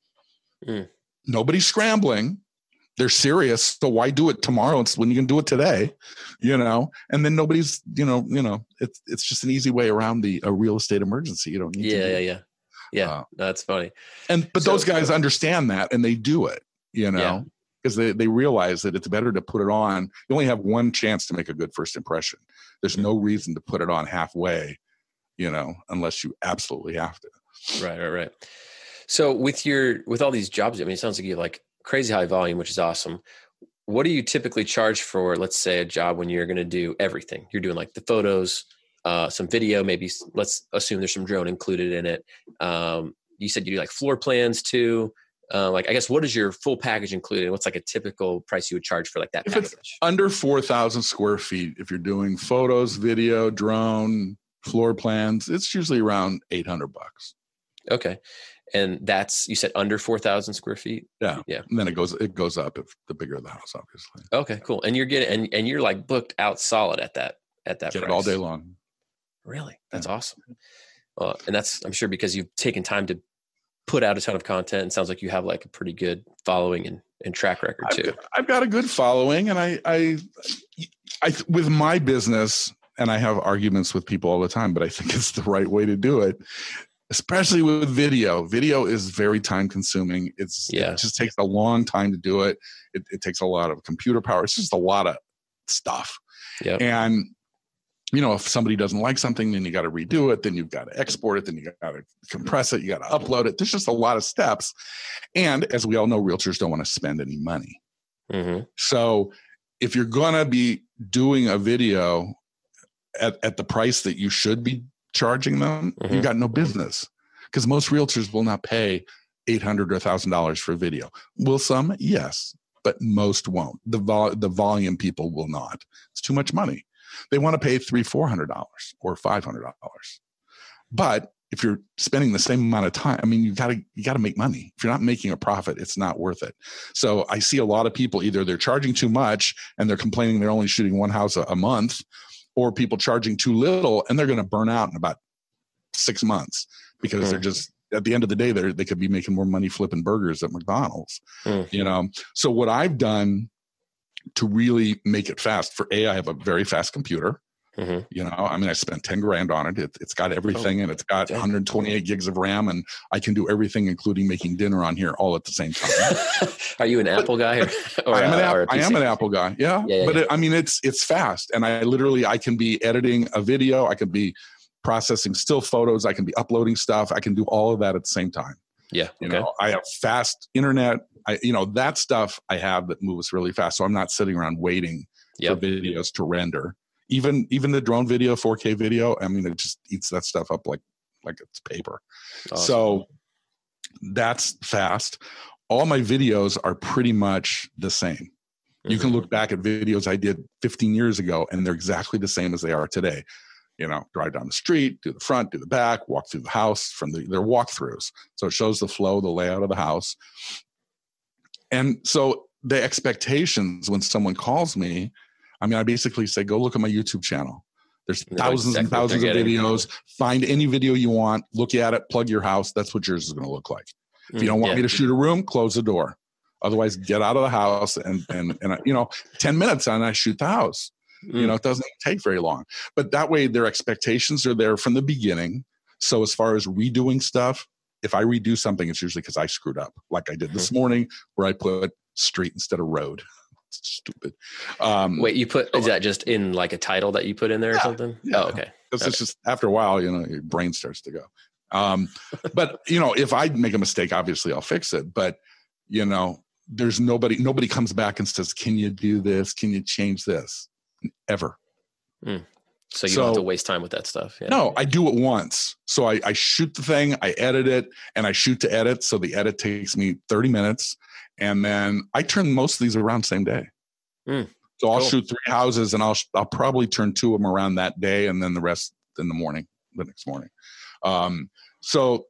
Mm. Nobody's scrambling. They're serious. So why do it tomorrow it's when you can do it today? You know, and then nobody's, you know, you know, it's it's just an easy way around the a real estate emergency. You don't need yeah, to. Yeah, yeah. Yeah. Uh, that's funny. And but so, those guys understand that and they do it, you know. Yeah because they, they realize that it's better to put it on. You only have one chance to make a good first impression. There's no reason to put it on halfway, you know, unless you absolutely have to. Right, right, right. So with your with all these jobs, I mean, it sounds like you have like crazy high volume, which is awesome. What do you typically charge for, let's say, a job when you're going to do everything? You're doing like the photos, uh, some video, maybe. Let's assume there's some drone included in it. Um, you said you do like floor plans too uh, like I guess what is your full package included? What's like a typical price you would charge for like that if package? It's under four thousand square feet, if you're doing photos, video, drone, floor plans, it's usually around eight hundred bucks. Okay, and that's you said under four thousand square feet. Yeah, yeah. And then it goes it goes up if the bigger the house, obviously. Okay, cool. And you're getting and, and you're like booked out solid at that at that. Get price. it all day long. Really, that's yeah. awesome. Uh, and that's I'm sure because you've taken time to put out a ton of content. It sounds like you have like a pretty good following and, and track record too. I've got, I've got a good following, and I, I, I, with my business, and I have arguments with people all the time, but I think it's the right way to do it. Especially with video, video is very time consuming. It's yeah. it just takes a long time to do it. it. It takes a lot of computer power. It's just a lot of stuff. Yeah. And you know, if somebody doesn't like something, then you got to redo it, then you've got to export it, then you got to compress it, you got to upload it. There's just a lot of steps. And as we all know, realtors don't want to spend any money. Mm-hmm. So if you're going to be doing a video at, at the price that you should be charging them, mm-hmm. you got no business because most realtors will not pay 800 or $1,000 for a video. Will some? Yes, but most won't. The, vol- the volume people will not. It's too much money. They want to pay three, four hundred dollars or five hundred dollars. But if you're spending the same amount of time, I mean, you gotta you gotta make money. If you're not making a profit, it's not worth it. So I see a lot of people either they're charging too much and they're complaining they're only shooting one house a, a month, or people charging too little and they're going to burn out in about six months because mm. they're just at the end of the day they they could be making more money flipping burgers at McDonald's. Mm. You know, so what I've done to really make it fast. For A, I have a very fast computer. Mhm. You know, I mean, I spent 10 grand on it. it it's got everything and it's got dang. 128 gigs of RAM and I can do everything, including making dinner on here all at the same time. Are you an Apple guy or, or, I am, an uh, or I am an Apple guy. Yeah. Yeah, yeah, but yeah. It, I mean, it's, it's fast and I literally, I can be editing a video. I can be processing still photos. I can be uploading stuff. I can do all of that at the same time. Yeah. You Okay. know, I have fast internet. I, you know, that stuff I have that moves really fast. So I'm not sitting around waiting Yep. for videos to render. Even even the drone video, 4K video, I mean, it just eats that stuff up like like it's paper. Awesome. So that's fast. All my videos are pretty much the same. You can Mhm. look back at videos I did 15 years ago, and they're exactly the same as they are today. You know, drive down the street, do the front, do the back, walk through the house from the their walkthroughs. So it shows the flow, the layout of the house. And so the expectations when someone calls me, I mean, I basically say, go look at my YouTube channel. There's thousands and thousands of videos. Find any video you want, look at it, plug your house. That's what yours is going to look like. If you don't want Mm, me to shoot a room, close the door. Otherwise, get out of the house and and and you know, ten minutes and I shoot the house. yeah. You know, it doesn't take very long. But that way, their expectations are there from the beginning. So as far as redoing stuff, if I redo something, it's usually because I screwed up, like I did this morning, where I put street instead of road. It's stupid. Um, Wait, you put is that just in like a title that you put in there or something? yeah. Oh, okay. It's it's just after a while, you know, your brain starts to go. Um, but you know, if I make a mistake, obviously I'll fix it. But you know, there's nobody nobody comes back and says, "Can you do this? Can you change this?" Ever. So you don't have to waste time with that stuff. Yeah. No, I do it once. So I, I shoot the thing, I edit it, and I shoot to edit. So the edit takes me 30 minutes. And then I turn most of these around same day. Mm, so I'll cool. shoot three houses and I'll I'll probably turn two of them around that day and then the rest in the morning, the next morning. Um, so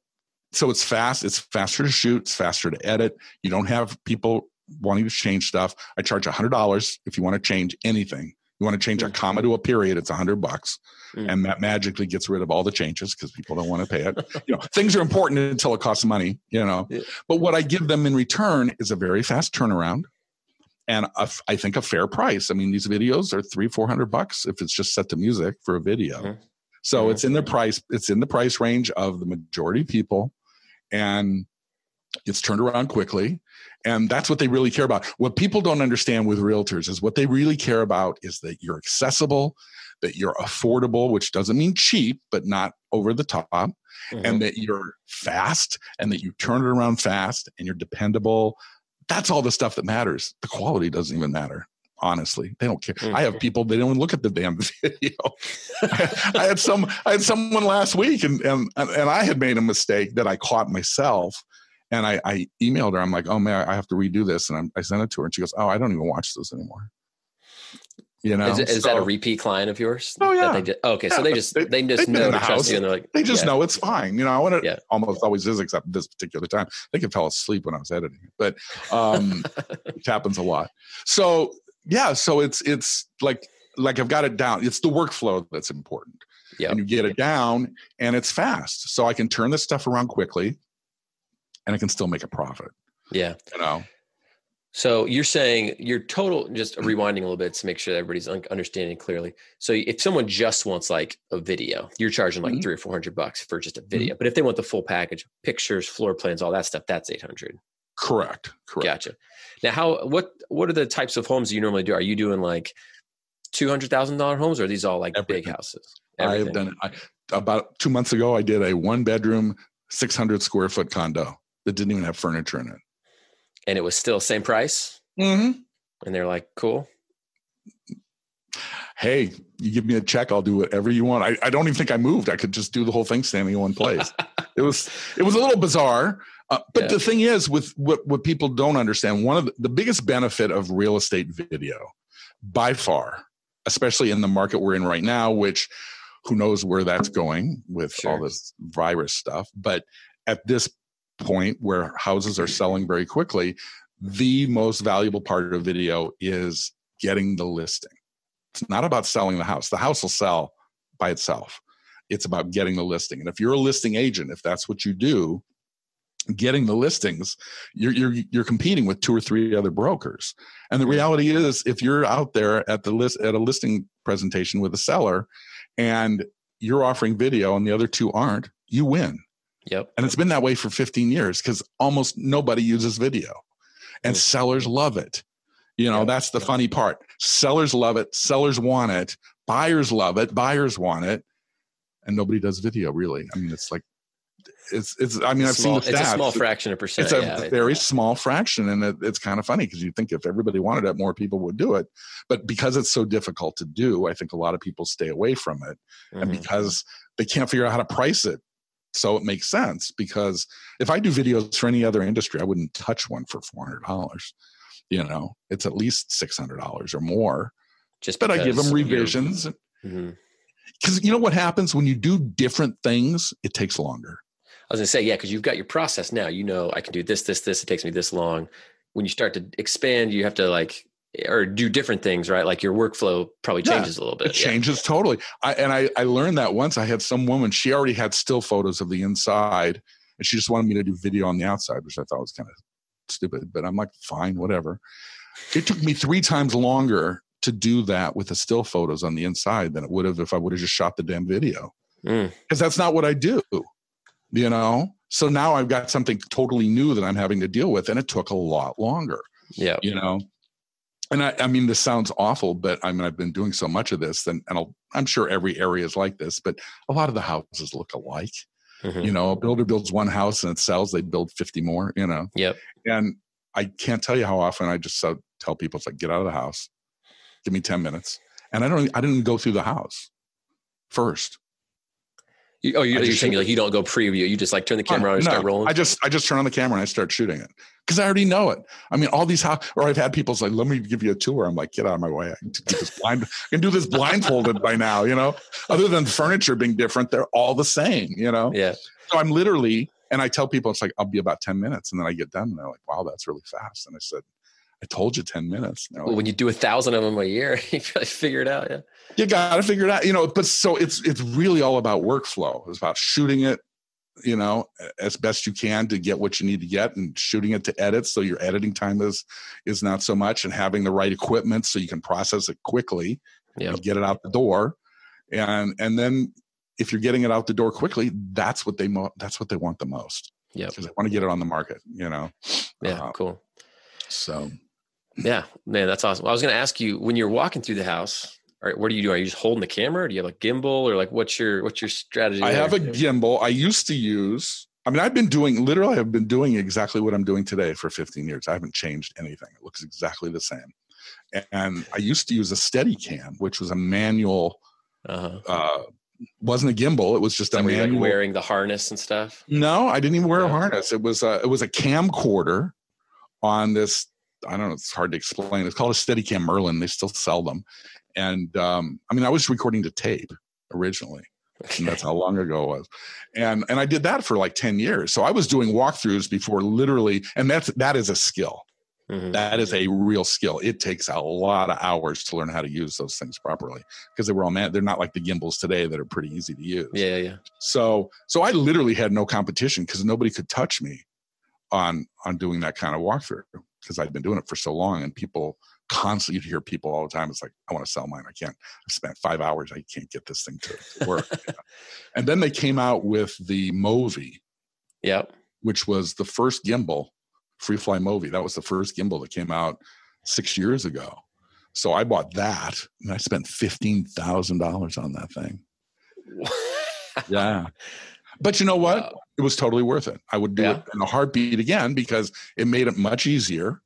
so it's fast, it's faster to shoot, it's faster to edit. You don't have people wanting to change stuff. I charge hundred dollars if you want to change anything. You want to change a Mm. comma to a period, it's a hundred bucks Mm. and that magically gets rid of all the changes because people don't want to pay it. you know, things are important until it costs money. You know, Yeah. but what I give them in return is a very fast turnaround, and a I think a fair price. I mean, these videos are three, four hundred bucks if it's just set to music for a video. Mhm. So Mhm. it's in the price. It's in the price range of the majority of people, and it's turned around quickly. And that's what they really care about. What people don't understand with realtors is what they really care about is that you're accessible, that you're affordable, which doesn't mean cheap, but not over the top, Mhm. and that you're fast and that you turn it around fast and you're dependable. That's all the stuff that matters. The quality doesn't even matter. Honestly, they don't care. Mm. I have people they don't even look at the damn video. I had some I had someone last week and and and I had made a mistake that I caught myself. And I, I emailed her. I'm like, oh man, I have to redo this. And I'm, I sent it to her, and she goes, oh, I don't even watch those anymore. You know, is, it, is that a repeat client of yours? Oh, yeah. they just, okay, so they just they- they, just know the trust house. you, and they're like, they just yeah. know it's fine. You know, I want to Yeah. almost always is, except this particular time. I think I fell asleep when I was editing it, but um, it happens a lot. So yeah, so it's it's like like I've got it down. It's the workflow that's important, Yep. and you get it down, and it's fast. So I can turn this stuff around quickly, and I can still make a profit. Yeah. You know, So you're saying your total, just rewinding a little bit to make sure that everybody's understanding clearly. So if someone just wants like a video, you're charging like Mhm. three or four hundred bucks for just a video. But if they want the full package, pictures, floor plans, all that stuff, that's eight hundred. correct, correct. Gotcha. Now, how what what are the types of homes you normally do? Are you doing like two hundred thousand dollar homes, or are these all like big Everything. houses? I've done it. I, about two months ago. I did a one bedroom, six hundred square foot condo that didn't even have furniture in it. and it was still same price. Mm-hmm. And they're like, cool. hey, you give me a check, I'll do whatever you want. I, I don't even think I moved. I could just do the whole thing standing in one place. it was it was a little bizarre. Uh, but Yeah. the thing is, with what what people don't understand, one of the, the biggest benefit of real estate video, by far, especially in the market we're in right now, which who knows where that's going with all this virus stuff. But at this point where houses are selling very quickly, the most valuable part of video is getting the listing. It's not about selling the house. The house will sell by itself. It's about getting the listing. And if you're a listing agent, if that's what you do, getting the listings you're you're you're competing with two or three other brokers and the reality is if you're out there at the list at a listing presentation with a seller and you're offering video and the other two aren't you win Yep. and it's been that way for 15 years because almost nobody uses video. And sellers love it. You know Yeah. that's the funny part. Sellers love it sellers want it buyers love it buyers want it. And nobody does video really. I mean it's like it's it's i mean i've small, seen the stats It's a small fraction of percent. it's a yeah. very small fraction and it, it's kind of funny because you think if everybody wanted it more people would do it. But because it's so difficult to do i think a lot of people stay away from it. And Mhm. because they can't figure out how to price it so it makes sense because if i do videos for any other industry i wouldn't touch one for $400 you know it's at least $600 or more Just but i give them revisions Mhm. because you know what happens when you do different things it takes longer I was gonna say, yeah, because you've got your process now. You know, I can do this, this, this. It takes me this long. When you start to expand, you have to like or do different things, right? Like your workflow probably Yeah, changes a little bit. It changes totally. I, and I, I learned that once I had some woman, she already had still photos of the inside and she just wanted me to do video on the outside, which I thought was kind of stupid, but I'm like, fine, whatever. It took me three times longer to do that with the still photos on the inside than it would have if I would have just shot the damn video. Mm. Because that's not what I do, you know? So now I've got something totally new that I'm having to deal with, and it took a lot longer Yeah. you know and I, I mean this sounds awful but i mean i've been doing so much of this and, and I'll, i'm sure every area is like this but a lot of the houses look alike. Mhm. you know a builder builds one house and it sells they build 50 more you know? Yep. and i can't tell you how often i just so, tell people it's like get out of the house. Give me 10 minutes. And i don't i didn't go through the house first You, oh, you're, you're saying like you don't go preview. You just like turn the camera on and No, start rolling. I just I just turn on the camera and I start shooting it because I already know it. I mean, all these how or I've had people say, "Let me give you a tour." I'm like, "Get out of my way! I can do this blind. I can do this blindfolded by now." You know, other than furniture being different, they're all the same. You know, yeah. so I'm literally and I tell people it's like I'll be about ten minutes, and then I get done, and they're like, "Wow, that's really fast." And I said, "I told you ten minutes." And they're Well, when you do a thousand of them a year, you probably figure it out. Yeah. you got to figure it out you know but so it's it's really all about workflow it's about shooting it you know as best you can to get what you need to get and shooting it to edit so your editing time is is not so much and having the right equipment so you can process it quickly Yeah. and get it out the door and and then if you're getting it out the door quickly that's what they mo- that's what they want the most Yeah. because they want to get it on the market you know Yeah. Uh, cool. so Yeah, man, that's awesome. Well, I was going to ask you when you're walking through the house. All right, what do you do? Are you just holding the camera? Or do you have a gimbal, or like what's your what's your strategy? I there? have a gimbal. I used to use. I mean, I've been doing literally. I've been doing exactly what I'm doing today for 15 years. I haven't changed anything. It looks exactly the same. And I used to use a Steadicam, which was a manual. Uh-huh. Uh, wasn't a gimbal. It was just a Were you like wearing the harness and stuff? no, I didn't even wear a harness. It was a. It was a camcorder on this. I don't know. It's hard to explain. It's called a Steadicam Merlin. They still sell them. And um, I mean, I was recording to tape originally and that's how long ago it was and and i did that for like 10 years so i was doing walkthroughs before literally and that's that is a skill Mhm. that is a real skill it takes a lot of hours to learn how to use those things properly because they were all man they're not like the gimbals today that are pretty easy to use Yeah, yeah. so so i literally had no competition because nobody could touch me on on doing that kind of walkthrough because i'd been doing it for so long and people constantly you'd hear people all the time it's like i want to sell mine i can't i spent five hours i can't get this thing to, to work. You know? and then they came out with the MoVI Yep. which was the first gimbal Freefly MoVI. That was the first gimbal that came out six years ago. So i bought that and i spent $15000 on that thing. Yeah but you know what Wow. it was totally worth it i would do Yeah. it in a heartbeat again because it made it much easier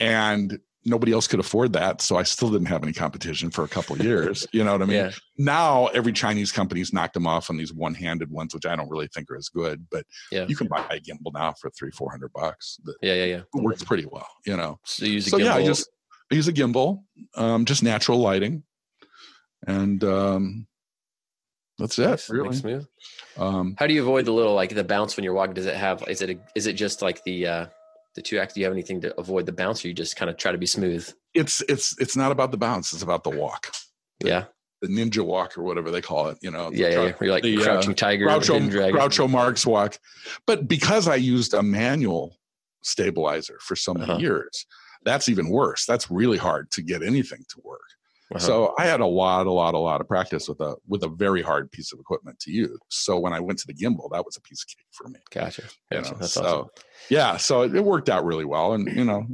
and nobody else could afford that so i still didn't have any competition for a couple of years you know what i mean yeah. now every chinese company's knocked them off on these one-handed ones which i don't really think are as good but Yeah. you can buy a gimbal now for three four hundred bucks that Yeah. Yeah. Yeah. works pretty well you know So you use a so gimbal. yeah i just i use a gimbal um just natural lighting and um that's it Nice, really like smooth. um How do you avoid the little like the bounce when you're walking? Does it have? Is it? A, is it just like the uh the two act? Do you have anything to avoid the bounce, or you just kind of try to be smooth? it's it's it's not about the bounce it's about the walk Yeah. the ninja walk or whatever they call it. You know, yeah, yeah, yeah. You're like the, crouching uh, tiger, Groucho, Groucho Marx walk. But because I used a manual stabilizer for so many uh-huh. years, that's even worse. That's really hard to get anything to work. Uh-huh. So I had a lot, a lot, a lot of practice with a with a very hard piece of equipment to use. So when I went to the gimbal, that was a piece of cake for me. Gotcha. You know, That's so awesome. yeah, so it, it worked out really well, and you know,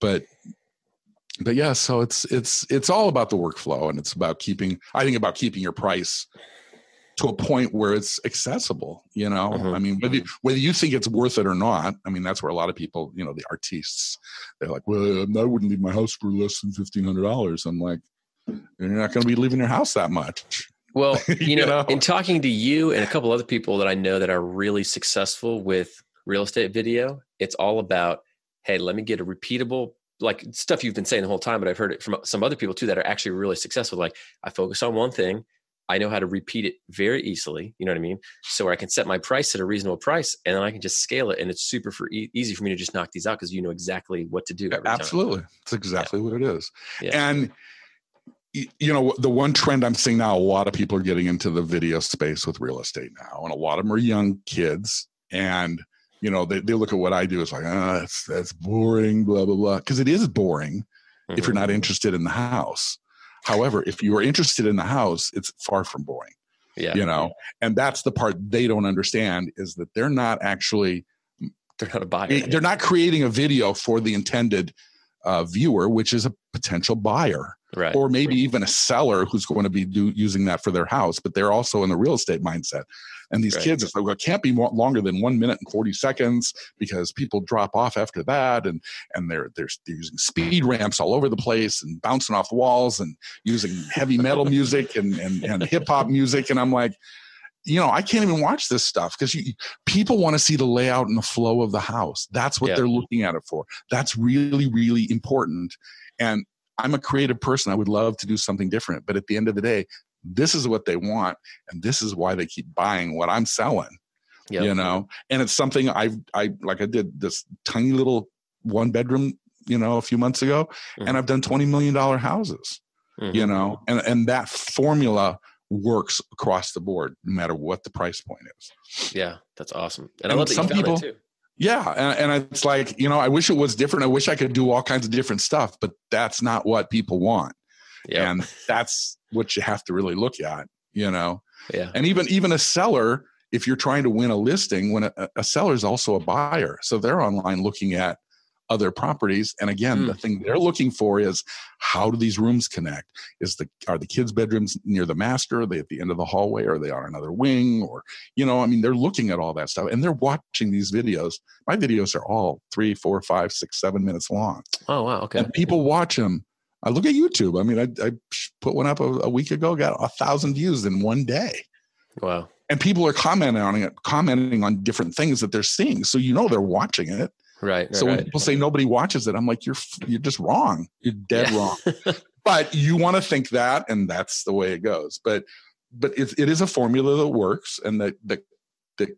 but but yeah, so it's it's it's all about the workflow, and it's about keeping. I think about keeping your price to a point where it's accessible you know? Mm-hmm. i mean whether you, whether you think it's worth it or not i mean that's where a lot of people you know the artists they're like well i wouldn't leave my house for less than $1500 i'm like you're not going to be leaving your house that much. Well you, you know, know? in talking to you and a couple other people that i know that are really successful with real estate video it's all about hey let me get a repeatable like stuff you've been saying the whole time but i've heard it from some other people too that are actually really successful. Like i focus on one thing I know how to repeat it very easily. You know what I mean? So I can set my price at a reasonable price, and then I can just scale it, and it's super for e- easy for me to just knock these out because you know exactly what to do. Absolutely, it's exactly yeah. what it is. Yeah. And you know the one trend I'm seeing now, a lot of people are getting into the video space with real estate now, and a lot of them are young kids, and you know they, they look at what I do as like, ah, oh, that's that's boring, blah blah blah, because it is boring mm-hmm. if you're mm-hmm. not interested in the house However, if you are interested in the house, it's far from boring. Yeah. You know, and that's the part they don't understand is that they're not actually they're not a buyer. They're not creating a video for the intended uh, viewer, which is a potential buyer, right. or maybe even a seller who's going to be do, using that for their house. But they're also in the real estate mindset. And these right. kids, it's like, well, it can't be more, longer than one minute and 40 seconds because people drop off after that. And, and they're, they're, they're using speed ramps all over the place and bouncing off walls and using heavy metal music and, and, and hip hop music. And I'm like, you know, I can't even watch this stuff because people want to see the layout and the flow of the house. That's what they're looking at it for. That's really, really important. And I'm a creative person. I would love to do something different. But at the end of the day, this is what they want and this is why they keep buying what i'm selling yep. you know and it's something i i like i did this tiny little one bedroom you know a few months ago mm-hmm. and i've done 20 million dollar houses mm-hmm. you know and and that formula works across the board no matter what the price point is yeah that's awesome and, and i love that some people too yeah and, and it's like you know i wish it was different i wish i could do all kinds of different stuff but that's not what people want yeah. And that's what you have to really look at, you know? Yeah. And even, even a seller, if you're trying to win a listing, when a, a seller is also a buyer. So they're online looking at other properties. And again, mm. the thing they're looking for is how do these rooms connect? Is the are the kids' bedrooms near the master? Are they at the end of the hallway? Are they on another wing? Or you know, I mean, they're looking at all that stuff and they're watching these videos. My videos are all three, four, five, six, seven minutes long. Oh wow, okay. And people watch them I look at YouTube. I mean, I, I put one up a, a, week ago, got a thousand views in one day. Wow! And people are commenting on it, commenting on different things that they're seeing. So you know they're watching it. Right. so right, when people say nobody watches it, I'm like, you're you're just wrong. You're dead yeah. wrong. but you want to think that, and that's the way it goes. But but it, it is a formula that works and that that that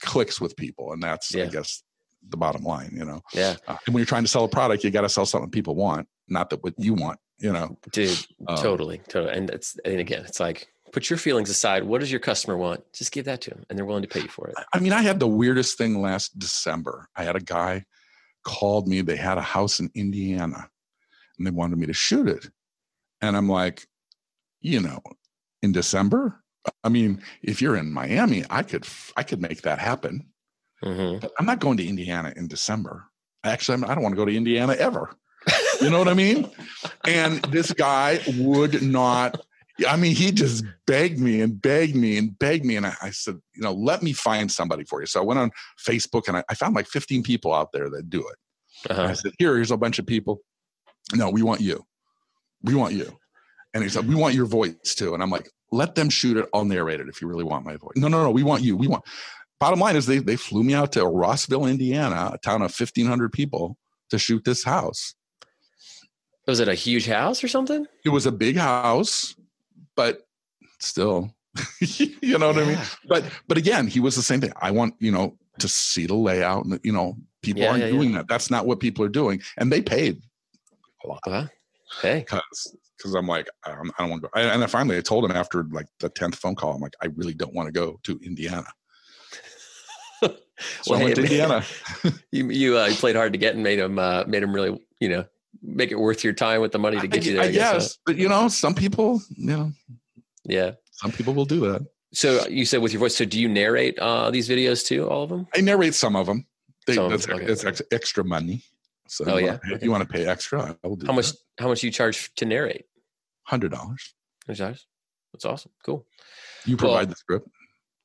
clicks with people, and that's yeah. I guess the bottom line. You know. Yeah. Uh, and when you're trying to sell a product, you got to sell something people want not that what you want, you know. Dude, um, totally, totally. And it's and again, it's like put your feelings aside. What does your customer want? Just give that to them, and they're willing to pay you for it. I mean, I had the weirdest thing last December. I had a guy called me. They had a house in Indiana, and they wanted me to shoot it, and I'm like, you know, in December. I mean, if you're in Miami, I could I could make that happen. Mm-hmm. I'm not going to Indiana in December. Actually, I don't want to go to Indiana ever. You know what I mean? And this guy would not. I mean, he just begged me and begged me and begged me. And I, I said, you know, let me find somebody for you. So I went on Facebook and I, I found like 15 people out there that do it. Uh-huh. I said, here, here's a bunch of people. No, we want you. We want you. And he said, we want your voice too. And I'm like, let them shoot it. I'll narrate it if you really want my voice. No, no, no. We want you. We want. Bottom line is they they flew me out to Rossville, Indiana, a town of 1,500 people, to shoot this house. Was it a huge house or something? It was a big house, but still, you know what yeah. I mean? But but again, he was the same thing. I want, you know, to see the layout and you know, people yeah, aren't yeah, doing that. That's not what people are doing. And they paid a lot. Uh-huh. Hey, because because I'm like I'm, I don't want to go. I, and I finally I told him after like the tenth phone call, I'm like I really don't want to go to Indiana. so Well, I went hey, to. Indiana. you you, uh, you played hard to get and made him uh, made him really you know make it worth your time with the money to get you there. I, I guess, guess, but you know, some people, you know, Yeah. some people will do that. So you said with your voice. So do you narrate uh, these videos too? All of them? I narrate some of them. They, Some that's okay. ex- extra money. So Oh, you yeah? wanna- if you want to pay extra, I will do How much? How much do you charge to narrate? Hundred dollars. That's That's awesome. Cool. You Well- provide the script.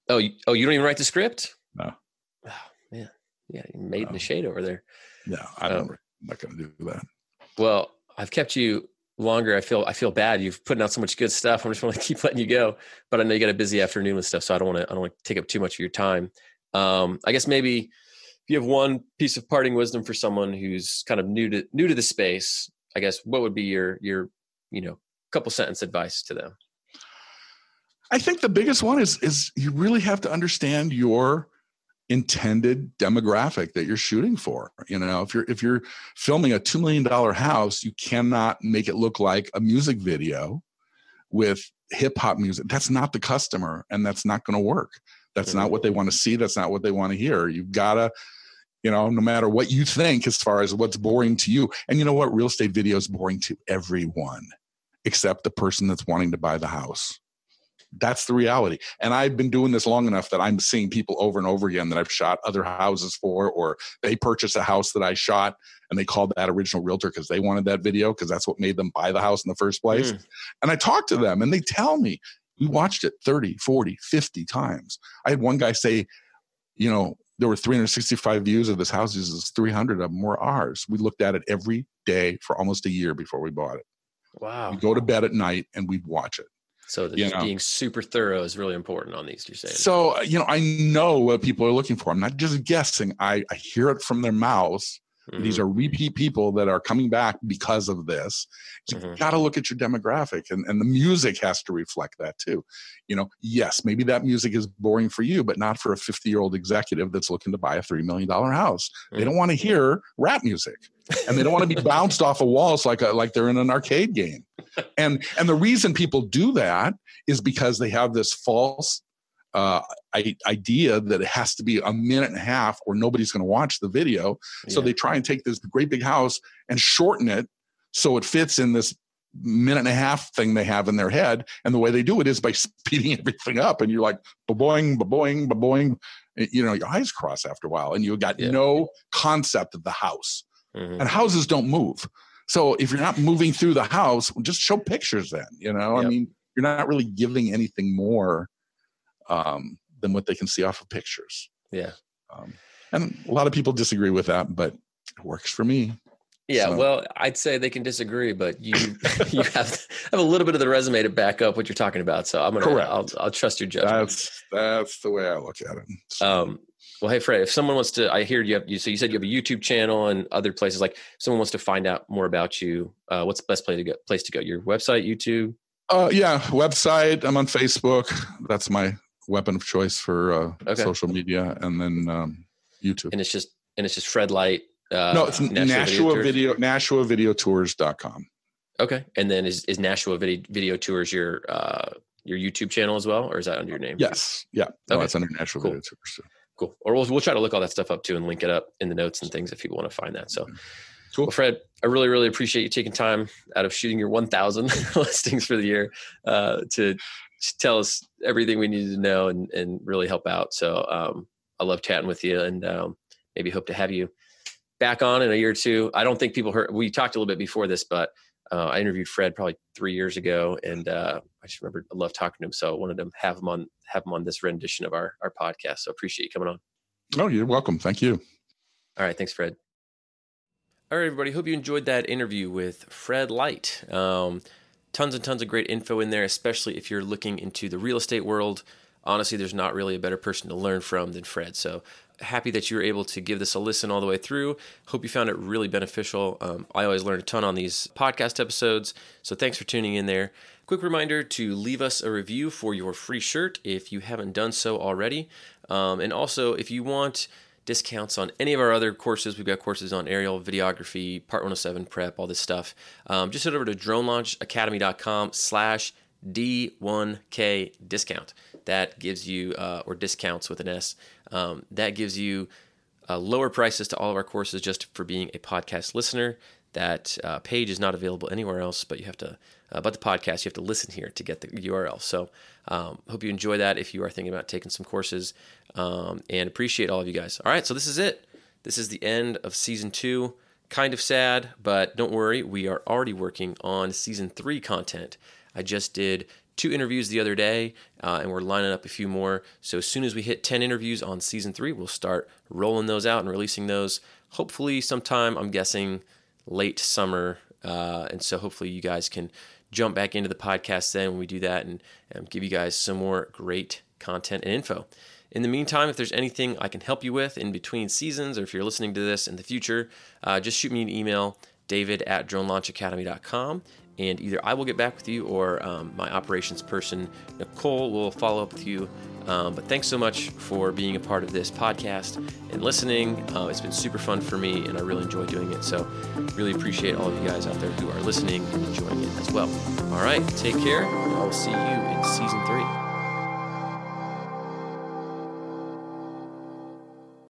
Oh, you, oh, you don't even write the script? No. Oh, man. Yeah, you made in the shade over there. Yeah, I Oh. don't. I'm not going to do that. Well, I've kept you longer. I feel I feel bad. You've putting out so much good stuff. I'm just want to keep letting you go. But I know you got a busy afternoon with stuff, so I don't want to I don't want to take up too much of your time. Um, I guess maybe if you have one piece of parting wisdom for someone who's kind of new to new to the space, I guess what would be your your you know couple sentence advice to them? I think the biggest one is is you really have to understand your intended demographic that you're shooting for. You know, if you're if you're filming a two million dollar house, you cannot make it look like a music video with hip hop music. That's not the customer, and that's not going to work. That's not what they mm-hmm. want to see. That's not what they want to hear. You've got to, you know, no matter what you think as far as what's boring to you. And you know what? Real estate video is boring to everyone except the person that's wanting to buy the house. That's the reality. And I've been doing this long enough that I'm seeing people over and over again that I've shot other houses for, or they purchased a house that I shot and they called that original realtor because they wanted that video because that's what made them buy the house in the first place. Mm. And I talk to them and they tell me, we watched it 30, 40, 50 times. I had one guy say, you know, there were 365 views of this house. He says 300 of them were ours. We looked at it every day for almost a year before we bought it. Wow. We go to bed at night and we'd watch it. So the, you just know. being super thorough is really important on these. You're saying. So, uh, you know, I know what people are looking for. I'm not just guessing. I, I hear it from their mouths. These Mhm. are repeat people that are coming back because of this. You Mhm. got to look at your demographic, and, and the music has to reflect that too. You know, yes, maybe that music is boring for you, but not for a 50 year old executive that's looking to buy a $3 million house. They Mhm. don't want to hear rap music and they don't want to be bounced off of walls like, a, like they're in an arcade game. And, and the reason people do that is because they have this false uh, I, idea that it has to be a minute and a half or nobody's going to watch the video. So they try and take this great big house and shorten it so it fits in this minute and a half thing they have in their head. And the way they do it is by speeding everything up. And you're like, ba-boing, ba-boing, ba-boing. You know, your eyes cross after a while and you got Yeah. no concept of the house. Mhm. And houses don't move. So if you're not moving through the house, just show pictures then. You know, I mean, you're not really giving anything more um, than what they can see off of pictures. Yeah. Um, and a lot of people disagree with that, but it works for me. Yeah, So- well, I'd say they can disagree, but you you have have a little bit of the resume to back up what you're talking about. So I'm gonna Correct. I'll I'll trust your judgment. That's that's the way I look at it. Um, well, hey Fred, if someone wants to, I hear you have you. So you said you have a YouTube channel and other places. Like, someone wants to find out more about you. Uh, what's the best place to go? Place to go? Your website, YouTube. uh, yeah, website. I'm on Facebook. That's my weapon of choice for uh, Okay. social media, and then um, YouTube. and it's just and it's just Fred Light. Uh, no, it's Nashua Video Tours? Video NashuaVideoTours.com. Okay, and then is is Nashua Video Video Tours your uh your YouTube channel as well, or is that under your name? Yes, yeah, no, Okay. it's under Nashua Cool. Video Tours. so. Cool. Or we'll we'll try to look all that stuff up too and link it up in the notes and things if people want to find that. So. Cool. Well, Fred, I really, really appreciate you taking time out of shooting your 1,000 listings for the year uh, to to tell us everything we needed to know and, and really help out. So um, I love chatting with you and um, maybe hope to have you back on in a year or two. I don't think people heard, we talked a little bit before this, but uh, I interviewed Fred probably three years ago and uh, I just remember I love talking to him. So I wanted to have him on, have him on this rendition of our, our podcast. So appreciate you coming on. Oh, you're welcome. Thank you. All right. Thanks, Fred. All right, everybody. Hope you enjoyed that interview with Fred Light. Um, tons and tons of great info in there, especially if you're looking into the real estate world. Honestly, there's not really a better person to learn from than Fred. So happy that you were able to give this a listen all the way through. Hope you found it really beneficial. Um, I always learn a ton on these podcast episodes. So thanks for tuning in there. Quick reminder to leave us a review for your free shirt if you haven't done so already. Um, and also, if you want discounts on any of our other courses. We've got courses on aerial, videography, Part 107 prep, all this stuff. Um, just head over to dronelaunchacademy.com slash D1K discount. That gives you, uh, or discounts with an S, um, that gives you uh, lower prices to all of our courses just for being a podcast listener. That uh, page is not available anywhere else, but you have to, uh, but the podcast, you have to listen here to get the URL. So, um, hope you enjoy that if you are thinking about taking some courses um, and appreciate all of you guys. All right, so this is it. This is the end of season two. Kind of sad, but don't worry, we are already working on season three content. I just did two interviews the other day, uh, and we're lining up a few more. So as soon as we hit 10 interviews on season three, we'll start rolling those out and releasing those. Hopefully, sometime, I'm guessing late summer. Uh, and so hopefully, you guys can jump back into the podcast then when we do that and, and give you guys some more great content and info. In the meantime, if there's anything I can help you with in between seasons, or if you're listening to this in the future, uh, just shoot me an email, david at dronelaunchacademy.com, and either I will get back with you or um, my operations person, Nicole, will follow up with you. Um, but thanks so much for being a part of this podcast and listening. Uh, it's been super fun for me, and I really enjoy doing it. So, really appreciate all of you guys out there who are listening and enjoying it as well. All right, take care, and I will see you in season three.